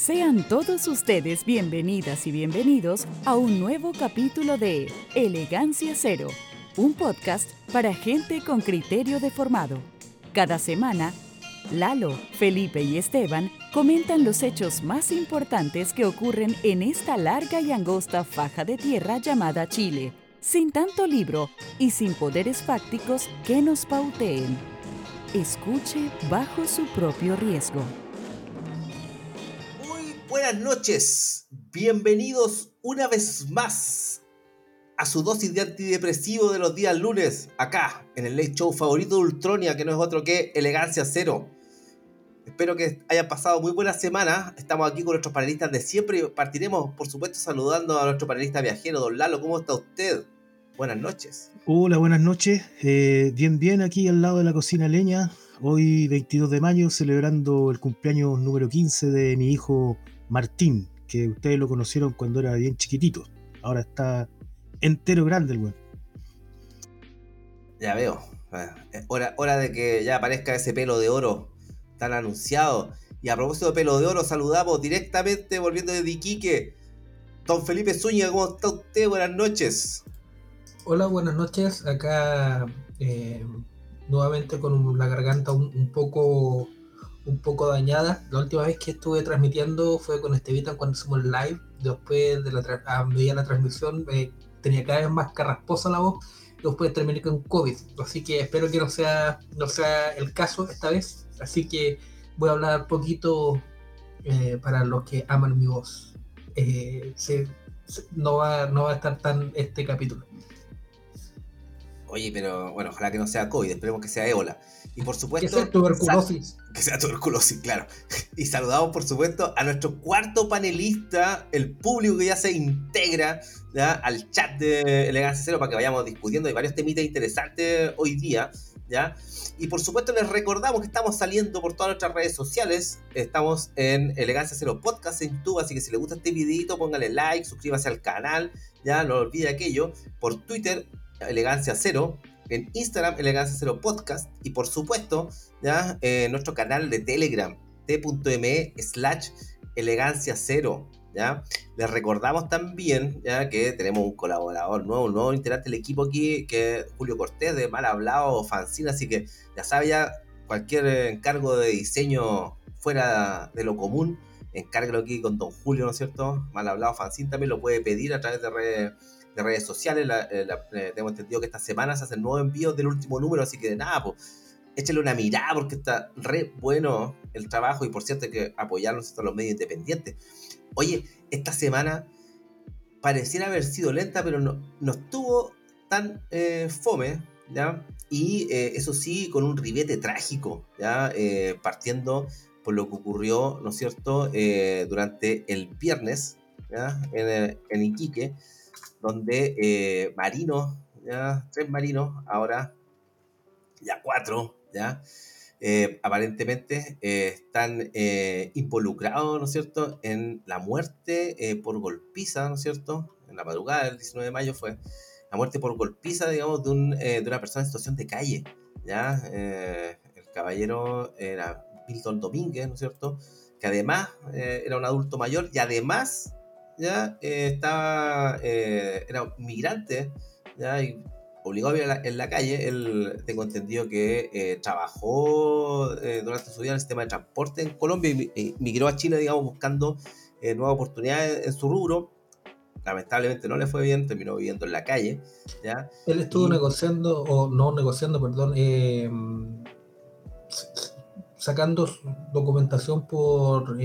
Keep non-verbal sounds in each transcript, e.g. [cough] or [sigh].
Sean todos ustedes bienvenidas y bienvenidos a un nuevo capítulo de Elegancia Cero, un podcast para gente con criterio deformado. Cada semana, Lalo, Felipe y Esteban comentan los hechos más importantes que ocurren en esta larga y angosta faja de tierra llamada Chile, sin tanto libro y sin poderes fácticos que nos pauteen. Escuche bajo su propio riesgo buenas noches. Bienvenidos una vez más a su dosis de antidepresivo de los días lunes, acá, en el late show favorito de Ultronia, que no es otro que Elegancia Cero. Espero que hayan pasado muy buena semana. Estamos aquí con nuestros panelistas de siempre y partiremos, por supuesto, saludando a nuestro panelista viajero, don Lalo. ¿Cómo está usted? Buenas noches. Hola, buenas noches. Eh, bien, bien, aquí al lado de la cocina leña. Hoy, 22 de mayo, celebrando el cumpleaños número 15 de mi hijo Martín, que ustedes lo conocieron cuando era bien chiquitito. Ahora está entero grande el weón. Ya veo. Hora, hora de que ya aparezca ese pelo de oro tan anunciado. Y a propósito de pelo de oro, saludamos directamente, volviendo de Iquique. Don Felipe Zúñiga, ¿cómo está usted? Buenas noches. Hola, buenas noches. Acá eh, nuevamente con la garganta un poco un poco dañada. La última vez que estuve transmitiendo fue con Estevita cuando hicimos live. Después de la, a la transmisión eh, tenía cada vez más carrasposa la voz. Después terminé con COVID. Así que espero que no sea, no sea el caso esta vez. Así que voy a hablar poquito eh, para los que aman mi voz. Eh, no, va, no va a estar tan este capítulo. Oye, pero bueno, ojalá que no sea COVID, esperemos que sea ébola. Y por supuesto. Que sea tuberculosis. Que sea tuberculosis, claro. Y saludamos, por supuesto, a nuestro cuarto panelista, el público que ya se integra ¿ya? al chat de Elegancia Cero para que vayamos discutiendo de varios temitas interesantes hoy día. ¿ya? Y por supuesto, les recordamos que estamos saliendo por todas nuestras redes sociales. Estamos en Elegancia Cero Podcast en YouTube, así que si les gusta este videito, póngale like, suscríbase al canal. Ya no olvide aquello. Por Twitter, Elegancia Cero, en Instagram, Elegancia Cero Podcast, y por supuesto, ya en nuestro canal de Telegram, t.me slash elegancia cero. ¿ya? Les recordamos también ya que tenemos un colaborador nuevo, un nuevo integrante del equipo aquí, que es Julio Cortés de Mal Hablado Fanzine, así que ya sabe ya cualquier encargo de diseño fuera de lo común, encárguelo aquí con Don Julio, ¿no es cierto? Mal Hablado Fanzine también lo puede pedir a través de redes de redes sociales. La, eh, eh, tengo entendido que esta semana se hacen nuevos envíos del último número, así que nada, pues échale una mirada porque está re bueno el trabajo y por cierto hay que apoyarnos a los medios independientes. Oye, esta semana pareciera haber sido lenta, pero no, no estuvo tan eh, fome, ¿ya? Y eso sí, con un ribete trágico, ¿ya? partiendo por lo que ocurrió, ¿no es cierto?, durante el viernes, ¿ya? En, en Iquique, donde eh, marinos, ya, tres marinos, ahora ya cuatro, ya, eh, aparentemente eh, están involucrados, ¿no es cierto?, en la muerte por golpiza, ¿no es cierto?, en la madrugada del 19 de mayo fue la muerte por golpiza, digamos, de, un, de una persona en situación de calle, ¿ya? el caballero era Milton Domínguez, ¿no es cierto?, que además era un adulto mayor y además ya eh, estaba, eh, era migrante, ya, y obligado a vivir en la, calle. Él, tengo entendido que eh, trabajó durante su vida en el sistema de transporte en Colombia y, migró a Chile, digamos, buscando nuevas oportunidades en su rubro. Lamentablemente no le fue bien, terminó viviendo en la calle. ¿ya? Él estuvo negociando, o no negociando, perdón, sacando documentación por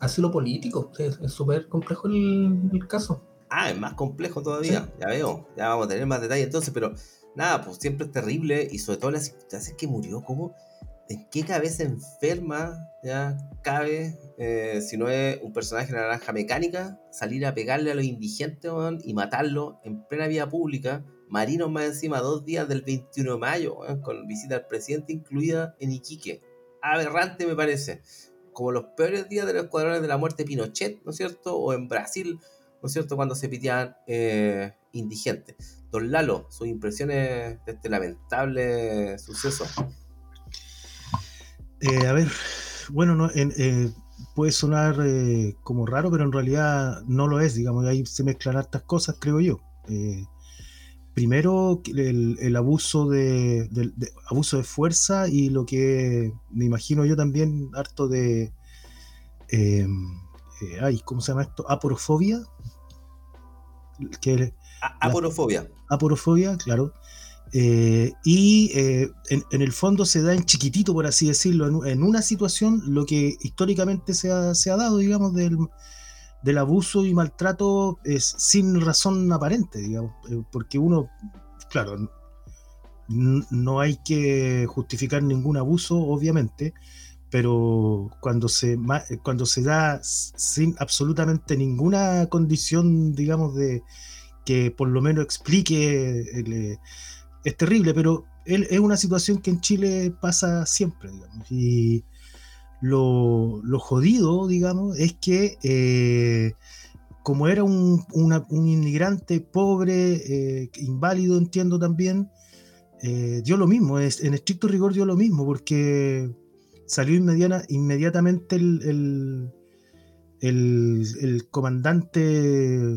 asilo político. Es súper complejo el, caso. Ah, es más complejo todavía. Ya veo. Ya vamos a tener más detalles entonces, pero nada, pues siempre es terrible y sobre todo las circunstancias que murió, ¿cómo? ¿En qué cabeza enferma ya cabe, eh, si no es un personaje de naranja mecánica, salir a pegarle a los indigentes y matarlo en plena vía pública? Marinos más encima, dos días del 21 de mayo, con visita al presidente incluida en Iquique. Aberrante me parece como los peores días de los escuadrones de la muerte de Pinochet, ¿no es cierto? O en Brasil, ¿no es cierto? Cuando se piteaban eh, indigentes. Don Lalo, sus impresiones de este lamentable suceso. Eh, a ver, bueno, no, eh, puede sonar eh, como raro, pero en realidad no lo es, digamos, y ahí se mezclan hartas cosas, creo yo. Eh, primero, el, abuso de, abuso de fuerza y lo que me imagino yo también harto de... Em, eh, ay, ¿cómo se llama esto? Aporofobia. Que, aporofobia. aporofobia, claro eh, y eh, en, el fondo se da en chiquitito, por así decirlo, en, una situación lo que históricamente se ha, dado, digamos, del, abuso y maltrato es sin razón aparente, digamos, eh, porque uno, claro, no hay que justificar ningún abuso, obviamente, pero cuando se, cuando se da sin absolutamente ninguna condición, digamos, de que por lo menos explique el, es terrible, pero es una situación que en Chile pasa siempre, digamos. Y lo, jodido, digamos, es que eh, como era un, inmigrante pobre, eh, inválido, entiendo también, eh, dio lo mismo, es, en estricto rigor dio lo mismo, porque salió inmediatamente el, el comandante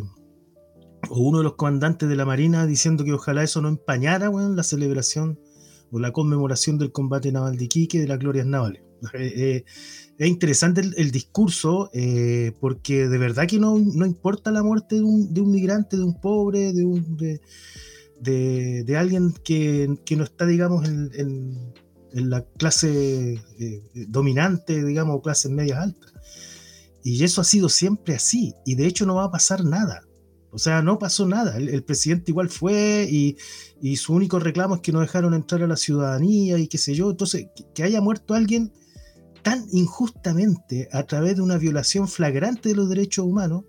o uno de los comandantes de la Marina diciendo que ojalá eso no empañara la celebración o la conmemoración del combate naval de Iquique de las glorias navales. Eh, eh, es interesante el, discurso eh, porque de verdad que no, importa la muerte de un, de un, migrante, de un pobre, de, un, de, alguien que, no está, digamos, en, en, la clase dominante, digamos, clases medias altas. Y eso ha sido siempre así, y de hecho no va a pasar nada. O sea, no pasó nada. El, presidente igual fue y, su único reclamo es que no dejaron entrar a la ciudadanía y qué sé yo. Entonces, que, haya muerto alguien tan injustamente a través de una violación flagrante de los derechos humanos,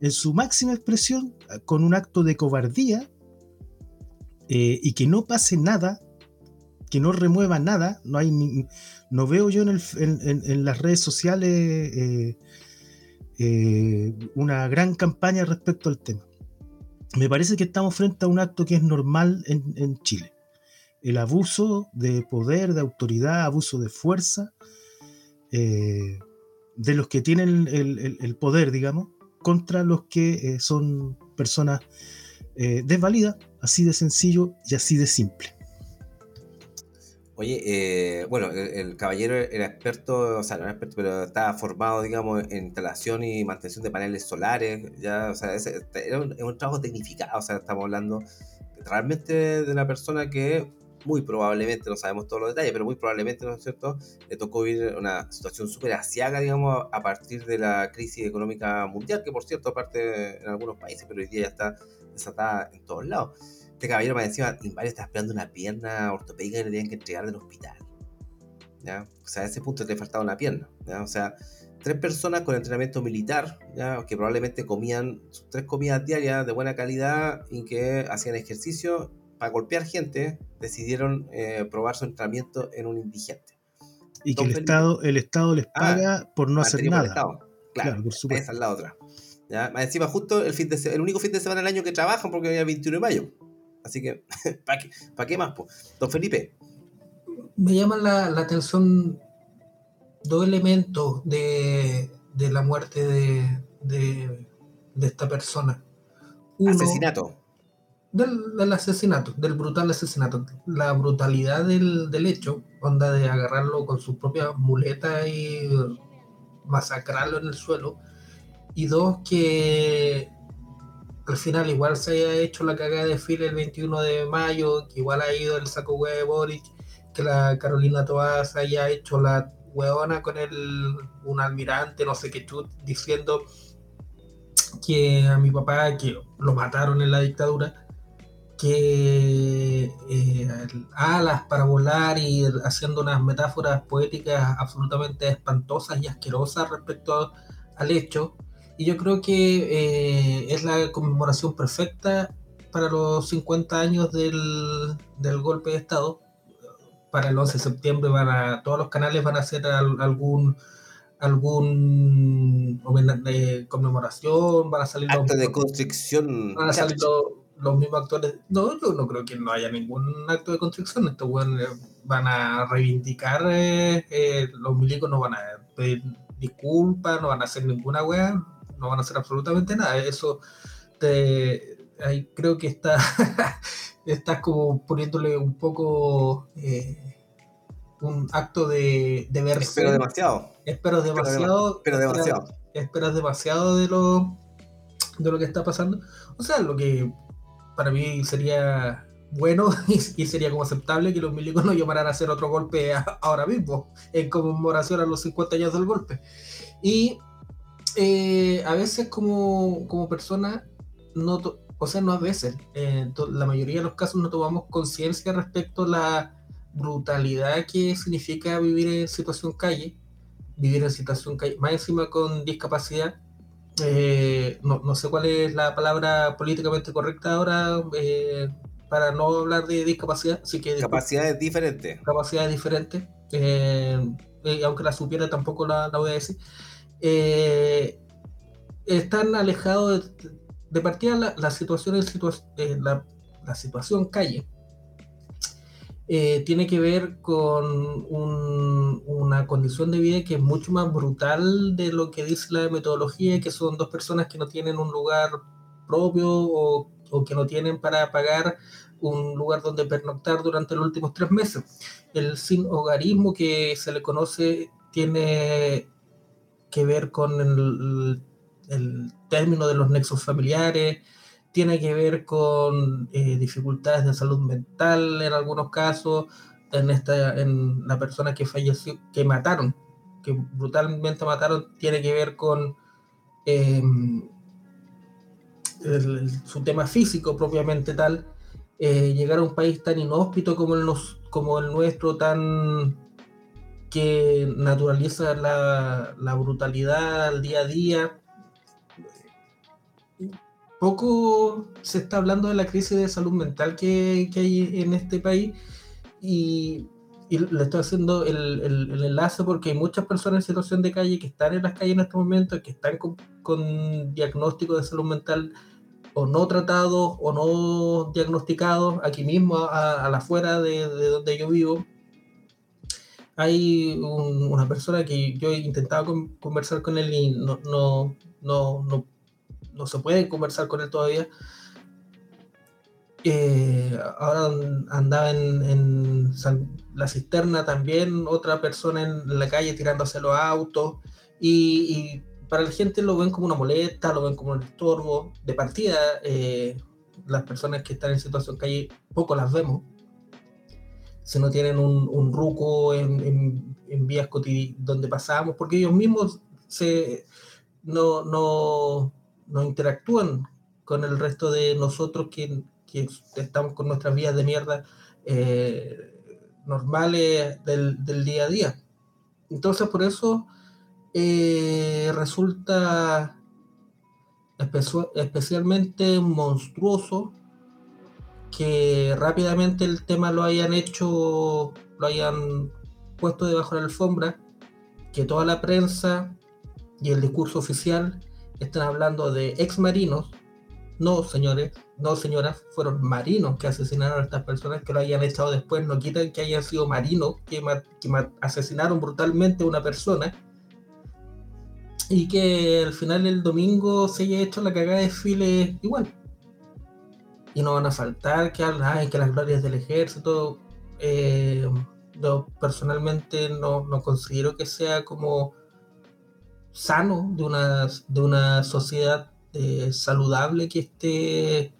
en su máxima expresión, con un acto de cobardía, eh, y que no pase nada, que no remueva nada, no hay no veo yo en, las redes sociales eh, eh, una gran campaña respecto al tema. Me parece que estamos frente a un acto que es normal en, Chile. El abuso de poder, de autoridad, abuso de fuerza eh, de los que tienen el, poder, digamos, contra los que eh, son personas desvalidas, así de sencillo y así de simple. Oye, eh, bueno, el, caballero era experto, o sea, no era experto, pero estaba formado, digamos, en instalación y mantención de paneles solares, ya, o sea, ese, era un, trabajo tecnificado, o sea, estamos hablando realmente de una persona que muy probablemente, no sabemos todos los detalles, pero muy probablemente, ¿no es cierto?, le tocó vivir una situación súper asiaga, digamos, a partir de la crisis económica mundial, que por cierto, aparte en algunos países, pero hoy día ya está desatada en todos lados. Este caballero me decía, Invario está esperando una pierna ortopédica que le tenían que entregar del hospital. ¿ya? O sea, a ese punto le faltaba una pierna. O sea, tres personas con entrenamiento militar, ¿ya? que probablemente comían sus tres comidas diarias de buena calidad y que hacían ejercicio para golpear gente, decidieron eh, probar su entrenamiento en un indigente. Y que el Estado, el Estado les ah, paga por no hacer nada. Claro, por supuesto. esa es la otra. ¿ya? Encima, justo el, fin de, el único fin de semana del año que trabajan porque había 21 de mayo. Así que, [laughs] ¿para qué, qué, más? Don Felipe. Me llaman la, atención dos elementos de, la muerte de, esta persona. asesinato. Del, asesinato, del brutal asesinato. La brutalidad del, del hecho, onda de agarrarlo con su propia muleta y masacrarlo en el suelo. Y dos, que al final igual se haya hecho la cagada de fila el 21 de mayo, que igual ha ido el saco huevo de Boric, que la Carolina Toás haya hecho la hueona con el, un almirante, no sé qué chut, diciendo que a mi papá, que lo mataron en la dictadura, que eh, alas para volar y haciendo unas metáforas poéticas absolutamente espantosas y asquerosas respecto al hecho, y yo creo que eh, es la conmemoración perfecta para los 50 años del, del, golpe de Estado. Para el 11 de septiembre van a, todos los canales van a hacer algún algún eh, conmemoración, van a salir acto de constricción. Van a salir los, mismos actores. No, yo no creo que no haya ningún acto de constricción. Estos van a reivindicar, eh, los milicos no van a pedir disculpas, no van a hacer ninguna weá, no van a hacer absolutamente nada. Eso te, ahí creo que está, [laughs] estás como poniéndole un poco eh, un acto de, de verse. Espero demasiado. Espero demasiado. Pero demasiado. Esperas demasiado de lo, de lo que está pasando. O sea, lo que para mí sería bueno [laughs] y, sería como aceptable que los milicos no llamaran a hacer otro golpe ahora mismo, en conmemoración a los 50 años del golpe. Y eh, a veces como, como persona, no o sea, no a veces, en la mayoría de los casos no tomamos conciencia respecto a la brutalidad que significa vivir en situación calle, vivir en situación calle, más encima con discapacidad. Eh, no, no, sé cuál es la palabra políticamente correcta ahora, eh, para no hablar de discapacidad. Así que, capacidades diferentes. Capacidades diferentes. Eh, aunque la supiera tampoco la, voy a decir. Eh, están alejados de, partida la, la situación, eh, la, la, situación calle. Tiene que ver con una condición de vida que es mucho más brutal de lo que dice la metodología, que son dos personas que no tienen un lugar propio o, o que no tienen para pagar un lugar donde pernoctar durante los últimos tres meses. El sin hogarismo que se le conoce tiene que ver con el, término de los nexos familiares, tiene que ver con eh, dificultades de salud mental en algunos casos, en, esta, en la persona que falleció, que mataron, que brutalmente mataron, tiene que ver con em, su tema físico propiamente tal, eh, llegar a un país tan inhóspito como el, como el nuestro, tan que naturaliza la, brutalidad al día a día. Poco se está hablando de la crisis de salud mental que, hay en este país y, le estoy haciendo el, enlace porque hay muchas personas en situación de calle que están en las calles en este momento, que están con, con diagnóstico de salud mental o no tratados o no diagnosticados aquí mismo a, la afuera de, donde yo vivo. Hay una persona que yo he intentado conversar con él y no, no, no, no, se puede conversar con él todavía. Eh, ahora andaba en, la cisterna también, otra persona en la calle tirándose los autos y para la gente lo ven como una molesta, lo ven como un estorbo. De partida, eh, las personas que están en situación calle, poco las vemos. Si no tienen un, un ruco en, en, vías donde pasamos, porque ellos mismos se, no, no, no interactúan con el resto de nosotros que, que estamos con nuestras vías de mierda eh, normales del, del, día a día. Entonces, por eso eh, resulta especialmente monstruoso que rápidamente el tema lo hayan hecho, lo hayan puesto debajo de la alfombra, que toda la prensa y el discurso oficial están hablando de ex marinos. No, señores, no, señoras, fueron marinos que asesinaron a estas personas, que lo hayan echado después, no quitan que hayan sido marinos que, asesinaron brutalmente a una persona y que al final el domingo se haya hecho la cagada de desfile igual. Y no van a faltar que, ay, que las glorias del ejército. Eh, personalmente no, considero que sea como sano de una, de una sociedad eh, saludable que esté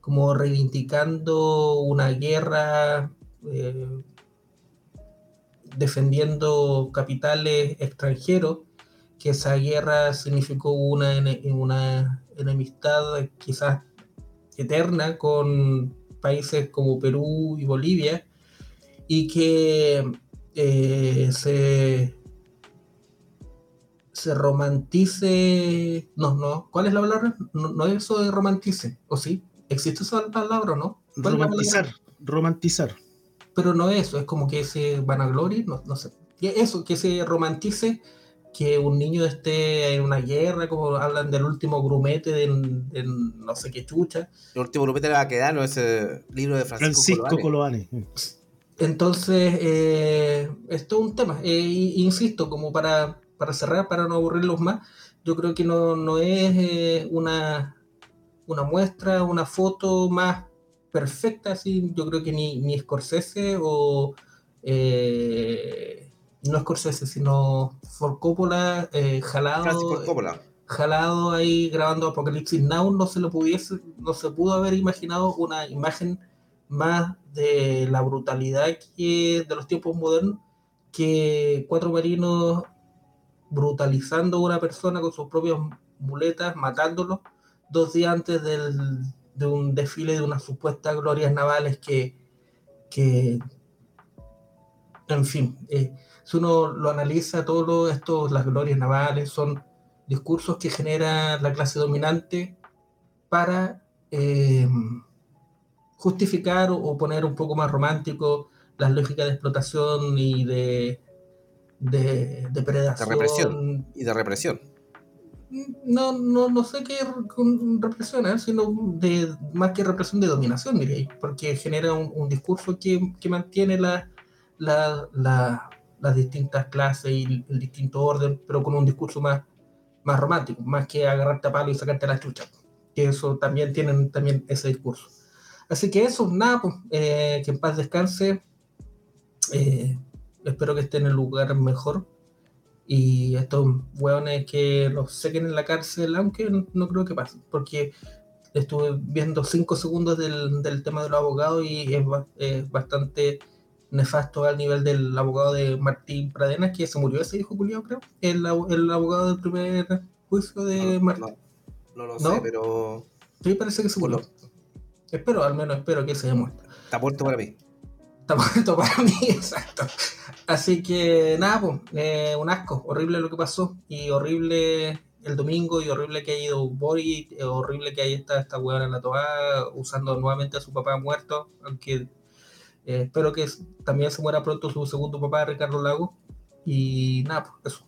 como reivindicando una guerra, eh, defendiendo capitales extranjeros que esa guerra significó una, una enemistad quizás eterna con países como Perú y Bolivia y que eh, se, se romantice, no, no, ¿cuál es la palabra? No, es eso de romantice, ¿o sí? ¿Existe esa palabra o no? Romantizar, romantizar. Pero no eso, es como que se vanagloria, no, no sé. Eso, que se romantice que un niño esté en una guerra, como hablan del último grumete de, no sé qué chucha. El último grumete le va a quedar, ¿no? Ese libro de Francisco, Francisco Entonces, eh, esto es un tema, eh, insisto, como para para cerrar, para no aburrirlos más, yo creo que no, no es eh, una, una muestra, una foto más perfecta, así, yo creo que ni, ni Scorsese o eh, no Scorsese, sino For Coppola, eh, jalado, jalado ahí grabando Apocalipsis Now, no se lo pudiese, no se pudo haber imaginado una imagen más de la brutalidad que de los tiempos modernos que cuatro marinos brutalizando a una persona con sus propias muletas, matándolo dos días antes del, de un desfile de unas supuestas glorias navales que, que en fin, eh, si uno lo analiza, todo esto, las glorias navales son discursos que genera la clase dominante para eh, justificar o, poner un poco más romántico las lógicas de explotación y de, de depredación. De represión. Y de represión no, no, no sé qué represión, ¿eh? sino de, más que represión de dominación, diría porque genera un, discurso que, que mantiene la, la, las distintas clases y el, distinto orden, pero con un discurso más, más romántico, más que agarrarte a palo y sacarte la chucha, que eso también tienen también ese discurso. Así que eso, nada, pues, eh, que en paz descanse, eh, espero que esté en el lugar mejor y estos hueones que los sequen en la cárcel, aunque no, creo que pase, porque estuve viendo cinco segundos del, del tema de los abogados y es, bastante nefasto al nivel del abogado de Martín Pradenas, que se murió ese hijo Julio, creo, el, el abogado del primer juicio de Martín. No, lo sé, pero... Sí, parece que se murió. Espero, al menos espero que se haya muerto. Está muerto para mí. Muerto [laughs] para mí, exacto. Así que nada, eh, un asco, horrible lo que pasó y horrible el domingo y horrible que haya ido Boris, eh, horrible que haya estado esta hueá en la toa usando nuevamente a su papá muerto, aunque eh, espero que también se muera pronto su segundo papá, Ricardo Lago. Y nada, pues eso.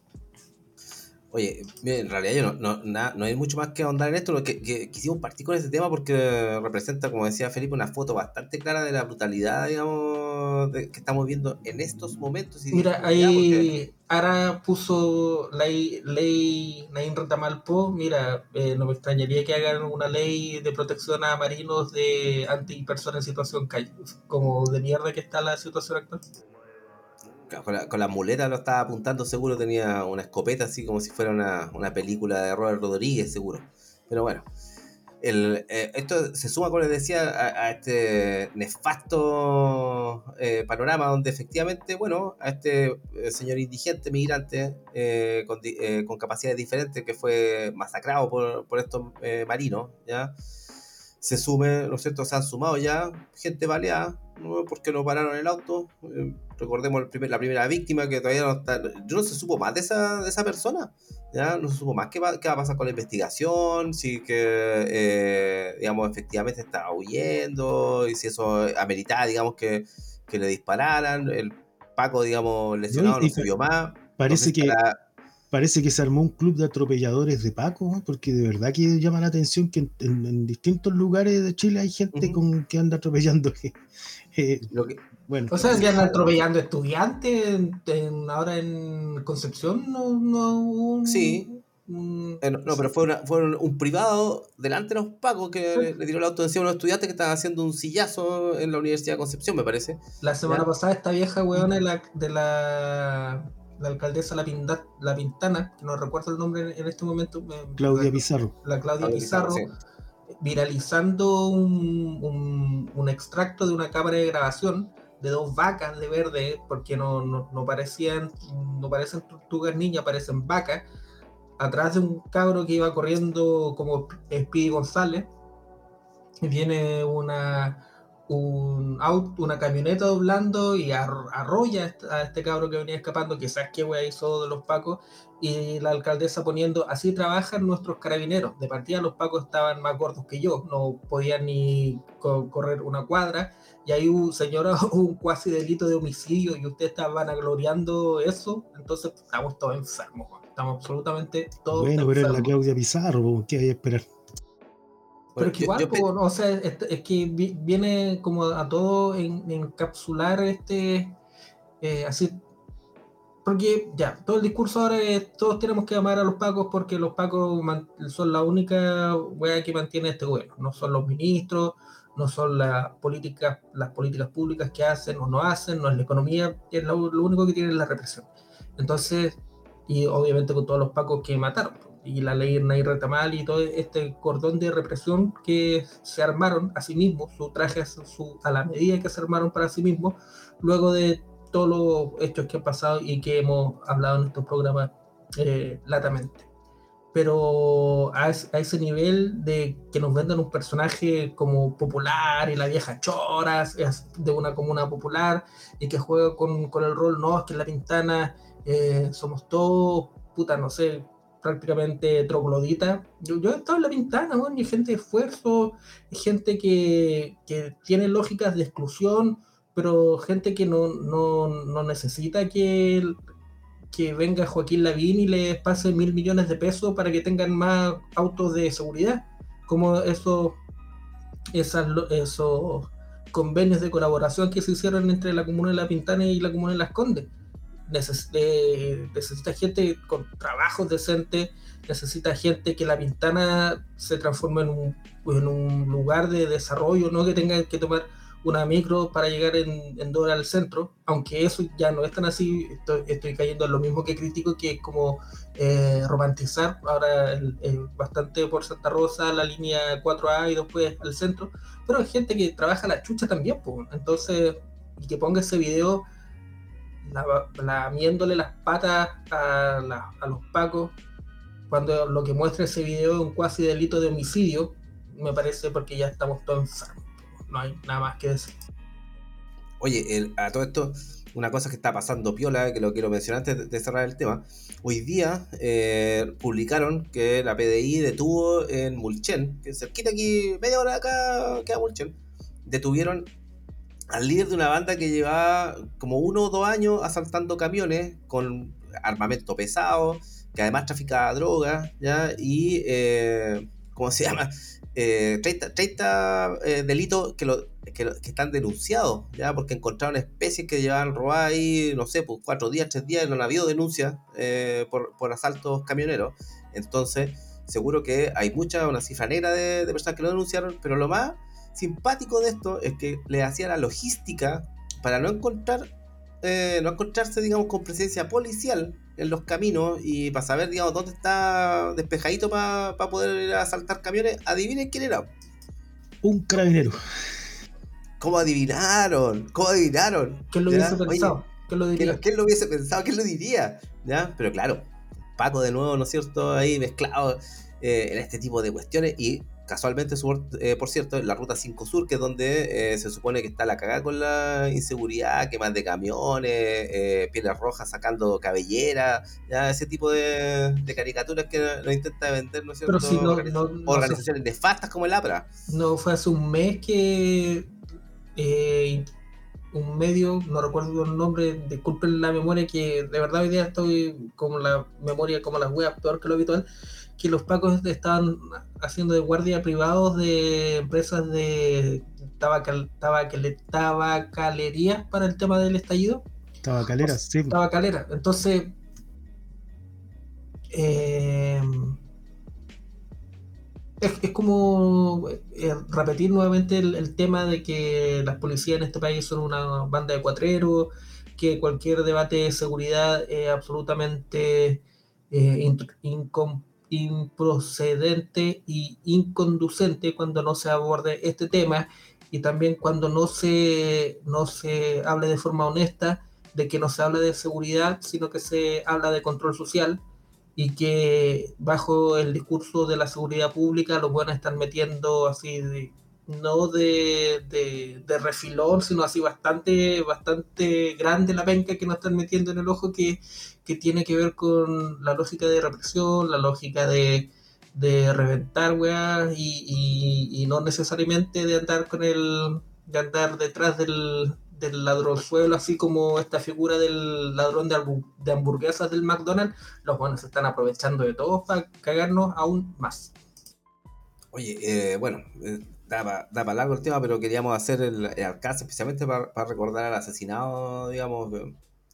Oye, en realidad yo no, no, no hay mucho más que ahondar en esto, lo que, quisimos partir con ese tema porque representa, como decía Felipe, una foto bastante clara de la brutalidad, digamos, que estamos viendo en estos momentos. Mira, ahí Ara puso ley, ley Nain Retamalpo, mira, eh, no me extrañaría que hagan una ley de protección a marinos de antipersonas en situación calle, como de mierda que está la situación actual con la, con la, muleta lo estaba apuntando, seguro tenía una escopeta así como si fuera una, una película de Robert Rodríguez, seguro. Pero bueno, el, eh, esto se suma, como les decía, a, este nefasto eh, panorama donde efectivamente, bueno, a este eh, señor indigente, migrante, con, con, capacidades diferentes que fue masacrado por, por estos marinos, ¿ya? Se sume, ¿no es cierto? Se han sumado ya gente baleada, ¿no? porque no pararon el auto recordemos la primera víctima que todavía no está, yo no se supo más de esa, de esa persona, ¿ya? No se supo más qué va, qué va a pasar con la investigación, si que, eh, digamos, efectivamente estaba huyendo, y si eso ameritaba, digamos, que, que le dispararan, el Paco, digamos, lesionado no, se vio más. Parece que... Parece que se armó un club de atropelladores de Paco, porque de verdad que llama la atención que en, distintos lugares de Chile hay gente con, que anda atropellando. [laughs] Eh, Lo que, bueno, o sea, ya atropellando estudiantes ahora en Concepción, no, no Sí. Eh, no, pero fue, fue un, privado delante de los pagos que le, tiró la auto encima a unos estudiantes que estaban haciendo un sillazo en la Universidad de Concepción, me parece. La semana pasada esta vieja weona de la, de la, alcaldesa la, la Pintana, que no recuerdo el nombre en este momento. Claudia Pizarro. La Claudia, Pizarro. viralizando un, un, extracto de una cámara de grabación de dos vacas de verde, porque no, no, parecían, no parecen tortugas niñas, parecen vacas, atrás de un cabro que iba corriendo como Speedy González, y viene una, un auto, una camioneta doblando y arrolla a este cabro que venía escapando, quizás que wea hizo de los pacos, y la alcaldesa poniendo, así trabajan nuestros carabineros. De partida los pacos estaban más gordos que yo, no podían ni correr una cuadra, y hay un señor, [laughs] un cuasi delito de homicidio y ustedes van gloriando eso, entonces estamos todos enfermos, estamos absolutamente todos Bueno, pero es la Claudia Pizarro, ¿qué hay que esperar? Pero que igual, o sea, es, que viene como a todo en, encapsular este, eh, así, porque ya, todo el discurso ahora es todos tenemos que amar a los pacos porque los pacos son la única wea que mantiene este gobierno, no son los ministros, no son las políticas, las políticas públicas que hacen o no hacen, no es la economía, es lo, único que tiene es la represión. Entonces, y obviamente con todos los pacos que mataron, y la ley Nair Retamal y todo este cordón de represión que se armaron a sí mismos, su traje su, a la medida que se armaron para sí mismos, luego de todos los hechos que han pasado y que hemos hablado en estos programas eh, latamente. Pero a, ese nivel de que nos vendan un personaje como popular y la vieja choras es de una comuna popular y que juega con, con el rol, no, es que en la pintana eh, somos todos, puta, no sé, prácticamente troglodita. Yo, he estado en la pintana, ¿no? y gente de esfuerzo, gente que, que tiene lógicas de exclusión, pero gente que no, no, no necesita que, que venga Joaquín Lavín y les pase mil millones de pesos para que tengan más autos de seguridad, como esos, esos convenios de colaboración que se hicieron entre la comuna de La Pintana y la comuna de Las Condes. Necesita gente con trabajos decentes, necesita gente que La Pintana se transforme en un, en un lugar de desarrollo, no que tengan que tomar una micro para llegar en, en al centro, aunque eso ya no es tan así, estoy, cayendo en lo mismo que critico, que es como eh, romantizar. Ahora bastante por Santa Rosa, la línea 4A y después al centro, pero hay gente que trabaja la chucha también, pues, entonces, y que ponga ese video lamiéndole las patas a, a los pacos, cuando lo que muestra ese video es un cuasi delito de homicidio, me parece porque ya estamos todos no hay nada más que decir. Oye, a todo esto, una cosa que está pasando piola, que lo quiero mencionar antes de, cerrar el tema. Hoy día eh, publicaron que la PDI detuvo en Mulchen, que cerquita aquí, media hora acá queda Mulchen, detuvieron al líder de una banda que llevaba como uno o dos años asaltando camiones con armamento pesado, que además traficaba drogas, ¿ya? Y, eh, ¿cómo se llama? 30, eh, eh, delitos que, lo, que, están denunciados, ¿ya? Porque encontraron especies que llevaban robadas ahí, no sé, pues cuatro días, tres días, no ha habido denuncias eh, por, por, asaltos camioneros. Entonces, seguro que hay mucha, una cifra negra de, de, personas que lo denunciaron, pero lo más simpático de esto es que le hacía la logística para no encontrar, no encontrarse, digamos, con presencia policial en los caminos y para saber, digamos, dónde está despejadito para poder ir a saltar camiones, adivinen quién era. Un carabinero. ¿Cómo adivinaron? ¿Cómo adivinaron? ¿Quién lo hubiese pensado? ¿Quién lo diría? ¿Quién, lo hubiese pensado? ¿Quién lo diría? ¿Ya? Pero claro, Paco de nuevo, ¿no es cierto? Ahí mezclado eh, en este tipo de cuestiones y casualmente, eh, por cierto, la ruta 5 Sur, que es donde eh, se supone que está la cagada con la inseguridad, quemas de camiones, eh, pieles rojas sacando cabellera, ya ese tipo de, caricaturas que nos intenta vender, ¿no es cierto? Organizaciones nefastas como el APRA. No, fue hace un mes que un medio, no recuerdo el nombre, disculpen la memoria, que de verdad hoy día estoy como la memoria, como las web, peor que lo habitual que los pacos estaban haciendo de guardia privados de empresas de tabacal, tabacalería para el tema del estallido. Tabacaleras, sí. Tabacalera. Entonces, eh, es, como eh, repetir nuevamente el, tema de que las policías en este país son una banda de cuatreros, que cualquier debate de seguridad es absolutamente eh, improcedente y inconducente cuando no se aborde este tema y también cuando no se, no se hable de forma honesta de que no se habla de seguridad, sino que se habla de control social y que bajo el discurso de la seguridad pública los buenos están metiendo así de, no de, de, refilón, sino así bastante, bastante grande la penca que nos están metiendo en el ojo que, que tiene que ver con la lógica de represión, la lógica de, de reventar weas y, no necesariamente de andar con el de andar detrás del, del ladronzuelo, así como esta figura del ladrón de, hamburguesas del McDonald's, los buenos se están aprovechando de todo para cagarnos aún más. Oye, eh, bueno, eh, da para largo el tema, pero queríamos hacer el, alcance especialmente para, recordar al asesinado, digamos,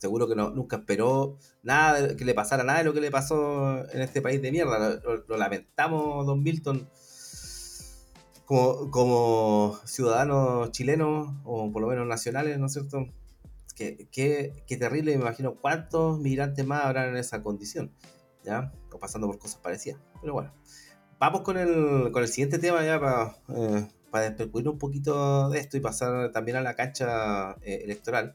seguro que no, nunca esperó nada que le pasara nada de lo que le pasó en este país de mierda. Lo, lamentamos, Don Milton, como, como ciudadanos chilenos, o por lo menos nacionales, ¿no es cierto? Qué, qué, terrible, me imagino cuántos migrantes más habrán en esa condición, ¿ya? O pasando por cosas parecidas. Pero bueno, vamos con el, con el siguiente tema ya para, eh, para un poquito de esto y pasar también a la cancha eh, electoral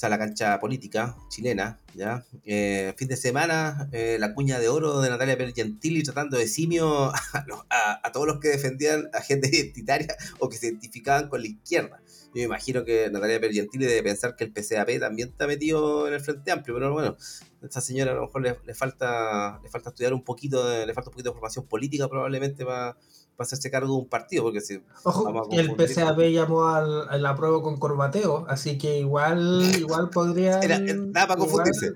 sea, la cancha política chilena, ¿ya? Eh, fin de semana, eh, la cuña de oro de Natalia Pergentili tratando de simio [laughs] a, todos los que defendían a gente identitaria o que se identificaban con la izquierda. Yo me imagino que Natalia Pergentili debe pensar que el PCAP también está metido en el Frente Amplio, pero bueno, a esta señora a lo mejor le, falta, le falta estudiar un poquito, le falta un poquito de formación política probablemente para para hacerse cargo de un partido, porque si Ojo, el PCAP llamó al, al apruebo con corbateo, así que igual, [laughs] igual podría. Nada para confundirse.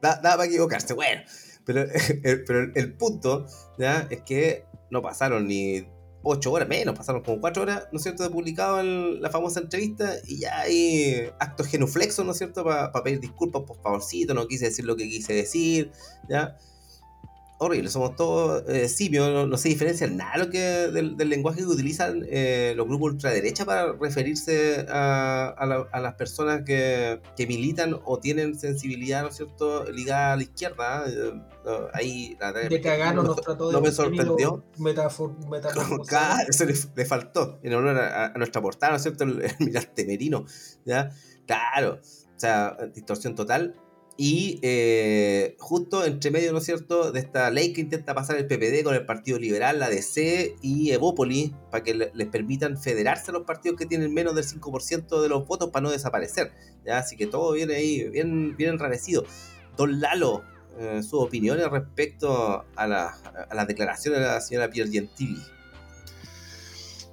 Nada, para equivocarse. Bueno, pero, [laughs] el, pero el, punto ¿ya? es que no pasaron ni ocho horas, menos, pasaron como cuatro horas, ¿no es cierto?, de publicado en la famosa entrevista y ya hay actos genuflexos, ¿no es cierto?, para pedir disculpas, por favorcito, no quise decir lo que quise decir, ¿ya? Horrible, somos todos eh, simios, no, se diferencia nada lo que, del, lenguaje que utilizan eh, los grupos ultraderecha para referirse a, a, las personas que, que, militan o tienen sensibilidad, ¿no es cierto?, ligada a la izquierda. Eh, ahí la, de no, no me sorprendió. eso le, faltó en honor a, nuestra portada, ¿no es cierto?, el, el [laughs] mirante merino, ¿ya? Claro, o sea, distorsión total y eh, justo entre medio, ¿no es cierto?, de esta ley que intenta pasar el PPD con el Partido Liberal, la DC y Evópolis, para que les permitan federarse a los partidos que tienen menos del 5% de los votos para no desaparecer. ¿ya? Así que todo viene ahí bien, bien enrarecido. Don Lalo, eh, sus opiniones respecto a, la, a las declaraciones de la señora Pierre Gentili.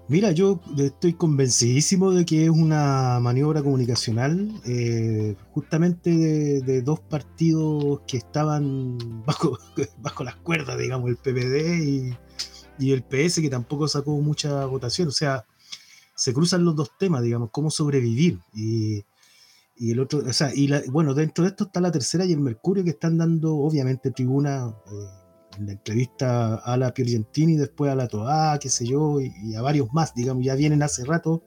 Mira, yo estoy convencidísimo de que es una maniobra comunicacional eh, justamente de, dos partidos que estaban [laughs] bajo, las cuerdas, digamos, el PPD y, el PS, que tampoco sacó mucha votación. O sea, se cruzan los dos temas, digamos, cómo sobrevivir. Y, el otro, o sea, y bueno, dentro de esto está la tercera y el Mercurio que están dando, obviamente, tribuna. Eh, en la entrevista a la Piergentini, después a la Toa, qué sé yo, y, a varios más, digamos, ya vienen hace rato,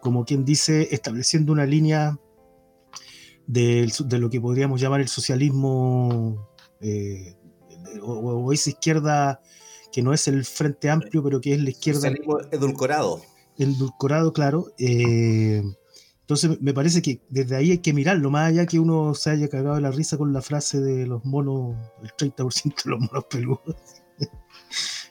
como quien dice, estableciendo una línea de, lo que podríamos llamar el socialismo eh, o, esa izquierda que no es el Frente Amplio, pero que es la izquierda. Socialismo edulcorado. Edulcorado, claro. Eh, entonces me parece que desde ahí hay que mirarlo, más allá que uno se haya cagado de la risa con la frase de los monos, el 30% de los monos peludos. [laughs]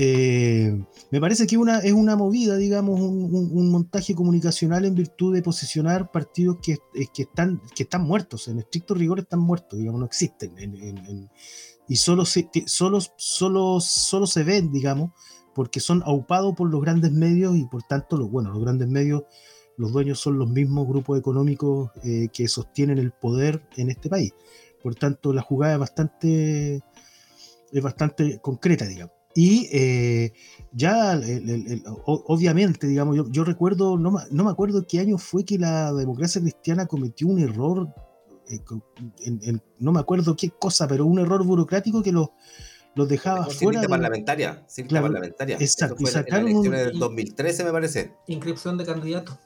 Eh, me parece que una, es una movida, digamos, un, montaje comunicacional en virtud de posicionar partidos que, que, están, que están muertos, en estricto rigor están muertos, digamos, no existen. y solo se, solo, solo, solo se ven, digamos, porque son aupados por los grandes medios y por tanto, los, bueno, los grandes medios los dueños son los mismos grupos económicos eh, que sostienen el poder en este país. Por tanto, la jugada es bastante, es bastante concreta, digamos. Y eh, ya, obviamente, digamos, yo, recuerdo, no, no, me acuerdo qué año fue que la democracia cristiana cometió un error, eh, no me acuerdo qué cosa, pero un error burocrático que los, los dejaba fuera. De, parlamentaria, parlamentaria. Exacto. y sacaron en la del 2013, me parece. Inscripción de candidatos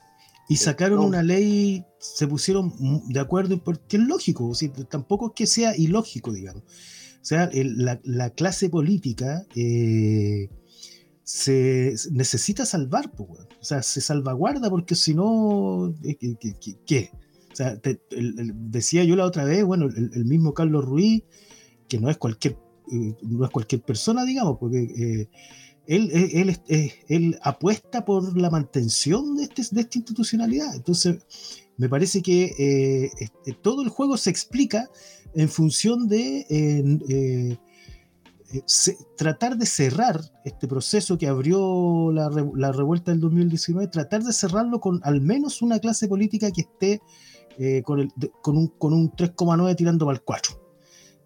y sacaron una ley, se pusieron de acuerdo, porque es lógico, tampoco es que sea ilógico, digamos. O sea, la, clase política eh, se necesita salvar, o sea, se salvaguarda porque si no, eh, ¿qué? O sea, decía yo la otra vez, bueno, el, mismo Carlos Ruiz, que no es cualquier, eh, no es cualquier persona, digamos, porque él, él, apuesta por la mantención de, este, de, esta institucionalidad. Entonces, me parece que eh, este, todo el juego se explica en función de eh, tratar de cerrar este proceso que abrió la, la, revuelta del 2019, tratar de cerrarlo con al menos una clase política que esté eh, con, un, con un 3,9 tirando para el 4.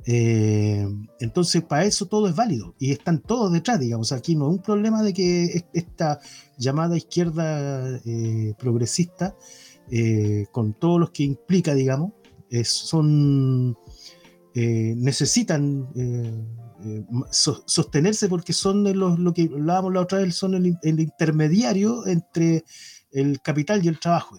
Eh, entonces, para eso todo es válido y están todos detrás, digamos. Aquí no es un problema de que esta llamada izquierda eh, progresista eh, con todos los que implica, digamos, son necesitan sostenerse porque son los, lo que hablábamos la otra vez, son el, intermediario entre el capital y el trabajo,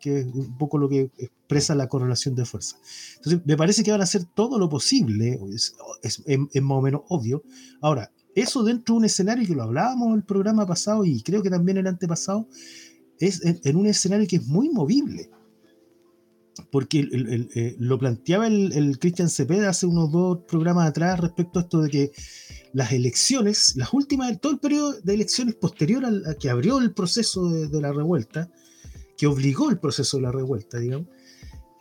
que es un poco lo que expresa la correlación de fuerza. Entonces, me parece que van a hacer todo lo posible, es, es más o menos obvio. Ahora, eso dentro de un escenario que lo hablábamos en el programa pasado y creo que también el antepasado, es en, un escenario que es muy movible. Porque eh, lo planteaba el, Cristian Cepeda hace unos dos programas atrás respecto a esto de que las elecciones, las últimas, todo el periodo de elecciones posterior a que abrió el proceso de, la revuelta, que obligó el proceso de la revuelta, digamos,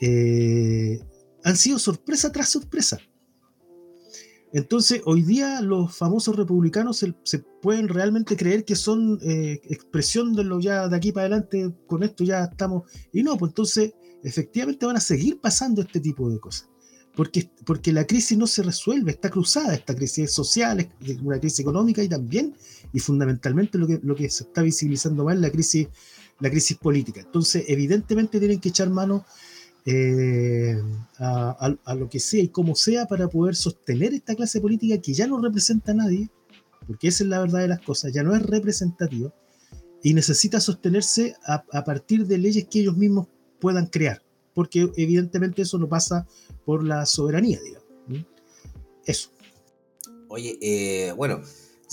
eh, han sido sorpresa tras sorpresa. Entonces, hoy día los famosos republicanos se, pueden realmente creer que son eh, expresión de lo ya de aquí para adelante, con esto ya estamos. Y no, pues entonces, efectivamente van a seguir pasando este tipo de cosas. Porque, porque la crisis no se resuelve, está cruzada, esta crisis social, es una crisis económica y también, y fundamentalmente lo que, lo que se está visibilizando más la crisis, la crisis política. Entonces, evidentemente tienen que echar mano eh, a, lo que sea y como sea para poder sostener esta clase política que ya no representa a nadie, porque esa es la verdad de las cosas, ya no es representativa y necesita sostenerse a, partir de leyes que ellos mismos puedan crear, porque evidentemente eso no pasa por la soberanía, digamos. Eso. Oye, eh, bueno,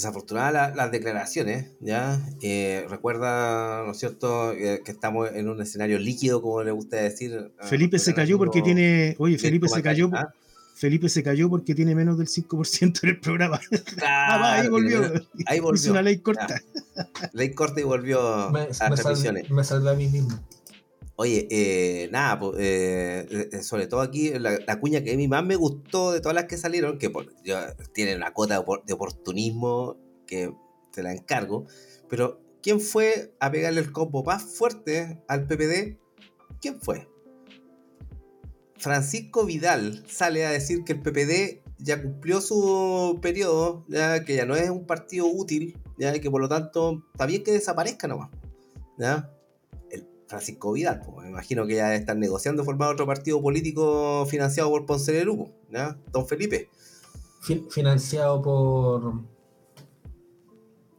desafortunadas las declaraciones, ¿ya? Eh, recuerda, ¿no es cierto?, eh, que estamos en un escenario líquido, como le gusta decir. Felipe se cayó porque tiene. Oye, Felipe se cayó. Felipe se cayó porque tiene menos del 5% en el programa. [laughs] ah, ahí volvió. ahí volvió. [laughs] Hizo una ley corta. Ley corta y volvió a las transmisiones. me salvé a mí mismo. Oye, eh, nada, eh, eh, sobre todo aquí, la, cuña que a mí más me gustó de todas las que salieron, que tiene una cota de oportunismo que se la encargo, pero ¿quién fue a pegarle el combo más fuerte al PPD? ¿Quién fue? Francisco Vidal sale a decir que el PPD ya cumplió su periodo, ya que ya no es un partido útil, ya que por lo tanto está bien que desaparezca nomás. ¿ya? Francisco Vidal, pues, me imagino que ya están negociando formar otro partido político financiado por Ponce de Lugo, ¿ya? Don Felipe. financiado por.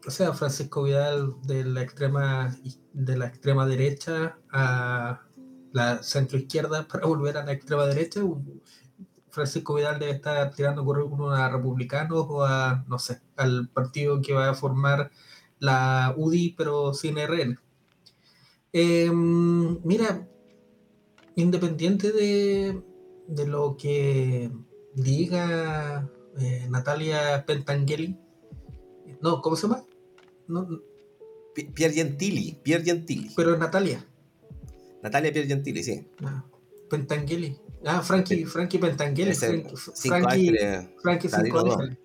O sea, Francisco Vidal de la extrema de la extrema derecha a la centro izquierda [laughs] para volver a la extrema derecha. Francisco Vidal debe estar tirando currículum a republicanos o a, no sé, al partido que va a formar la UDI, pero sin RN. Em, mira, independiente de, lo que diga eh, Natalia Pentangeli, no, ¿cómo se llama? No, Pier Gentili, Pier Gentili. Pero Natalia. Natalia Pier Gentili, sí. Ah, Pentangeli. Ah, Frankie, Frankie Pentangeli. Frankie, Frankie,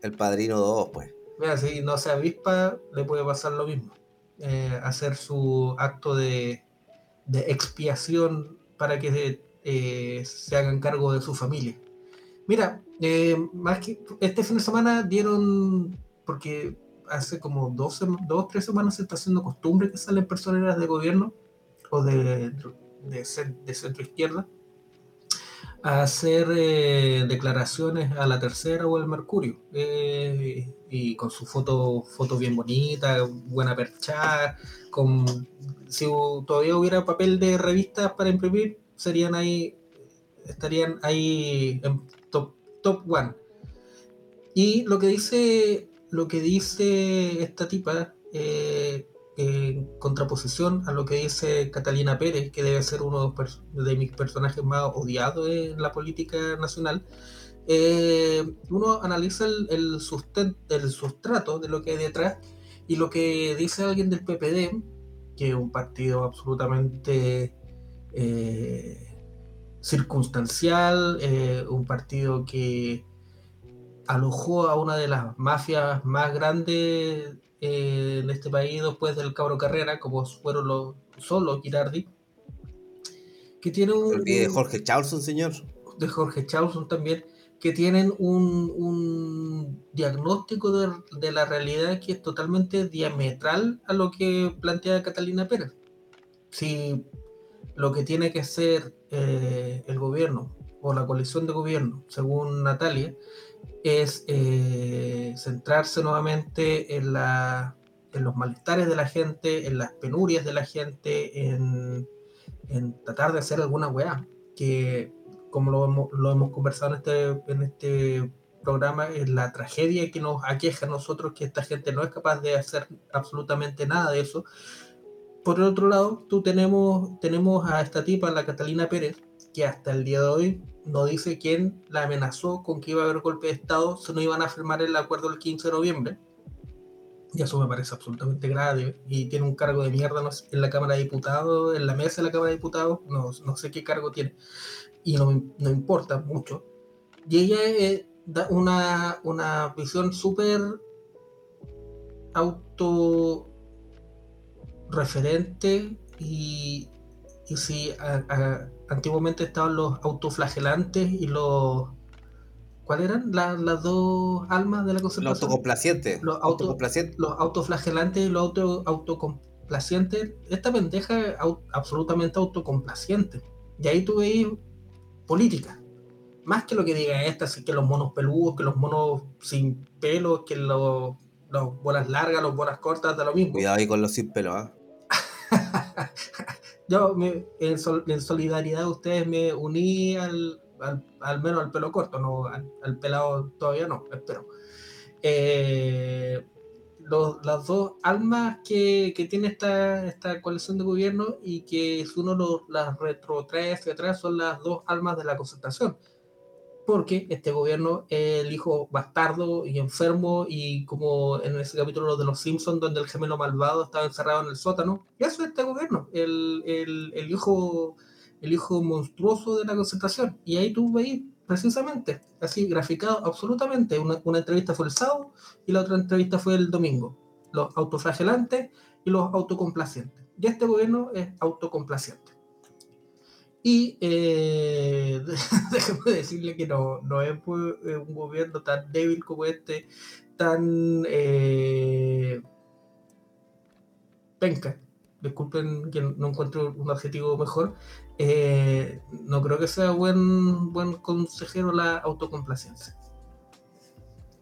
el padrino 2, pues. Mira, si no se avispa, le puede pasar lo mismo. Eh, hacer su acto de, expiación para que eh, se hagan cargo de su familia. Mira, eh, más que este fin de semana dieron, porque hace como dos o tres semanas se está haciendo costumbre que salen personeras de gobierno o de, centro izquierda a hacer declaraciones a la tercera o al Mercurio y con su foto, foto bien bonita, buena percha, con si todavía hubiera papel de revistas para imprimir, serían ahí, estarían ahí en top, top one. Y lo que dice, lo que dice esta tipa, eh, en contraposición a lo que dice Catalina Pérez, que debe ser uno de mis personajes más odiados en la política nacional, eh, uno analiza el, el, el sustrato de lo que hay detrás y lo que dice alguien del PPD, que es un partido absolutamente eh, circunstancial, eh, un partido que alojó a una de las mafias más grandes en este país después del Cabro Carrera, como fueron los solo Girardi, que tiene un... De Jorge Charlson, señor. De Jorge Charlson también que tienen un, diagnóstico de, la realidad que es totalmente diametral a lo que plantea Catalina Pérez. Si lo que tiene que ser eh, el gobierno o la coalición de gobierno, según Natalia, es eh, centrarse nuevamente en, la, en los malestares de la gente, en las penurias de la gente, en, en tratar de hacer alguna weá, que como lo hemos, lo hemos conversado en este, en este programa, es la tragedia que nos aqueja a nosotros, que esta gente no es capaz de hacer absolutamente nada de eso. Por el otro lado, tú tenemos, tenemos a esta tipa, la Catalina Pérez, que hasta el día de hoy no dice quién la amenazó con que iba a haber golpe de Estado si no iban a firmar el acuerdo el 15 de noviembre. Y eso me parece absolutamente grave. Y tiene un cargo de mierda en la Cámara de Diputados, en la mesa de la Cámara de Diputados, no, no sé qué cargo tiene. Y no, no importa mucho. Y ella eh, da una, una visión súper auto referente y, y si antiguamente estaban los autoflagelantes y los ¿cuáles eran las dos almas de la concentración? Los autocomplacientes. Los, autocomplacientes. los autoflagelantes y los auto, autocomplacientes. Esta pendeja es absolutamente autocomplaciente. Y ahí tú veis política. Más que lo que diga esta, así que los monos peludos, que los monos sin pelo, que los, los bolas largas, los bolas cortas, da lo mismo. Cuidado ahí con los sin pelo, ¿ah? Yo en, solidaridad de ustedes me uní al, al, menos al pelo corto, no al, pelado todavía no, espero. Eh, las dos almas que, que, tiene esta, esta coalición de gobierno y que si uno las retrotrae hacia atrás son las dos almas de la concertación porque este gobierno es el hijo bastardo y enfermo y como en ese capítulo de Los Simpsons donde el gemelo malvado estaba encerrado en el sótano, y eso es este gobierno, el, el, el, hijo, el hijo monstruoso de la concentración. Y ahí tú veis precisamente, así graficado absolutamente, una, una entrevista fue el sábado y la otra entrevista fue el domingo, los autoflagelantes y los autocomplacientes. Y este gobierno es autocomplaciente. Y eh, [laughs] decirle que no, no es eh, un gobierno tan débil como este, tan eh, penca. Disculpen que no encuentro un adjetivo mejor. Eh, no creo que sea buen, buen consejero la autocomplacencia.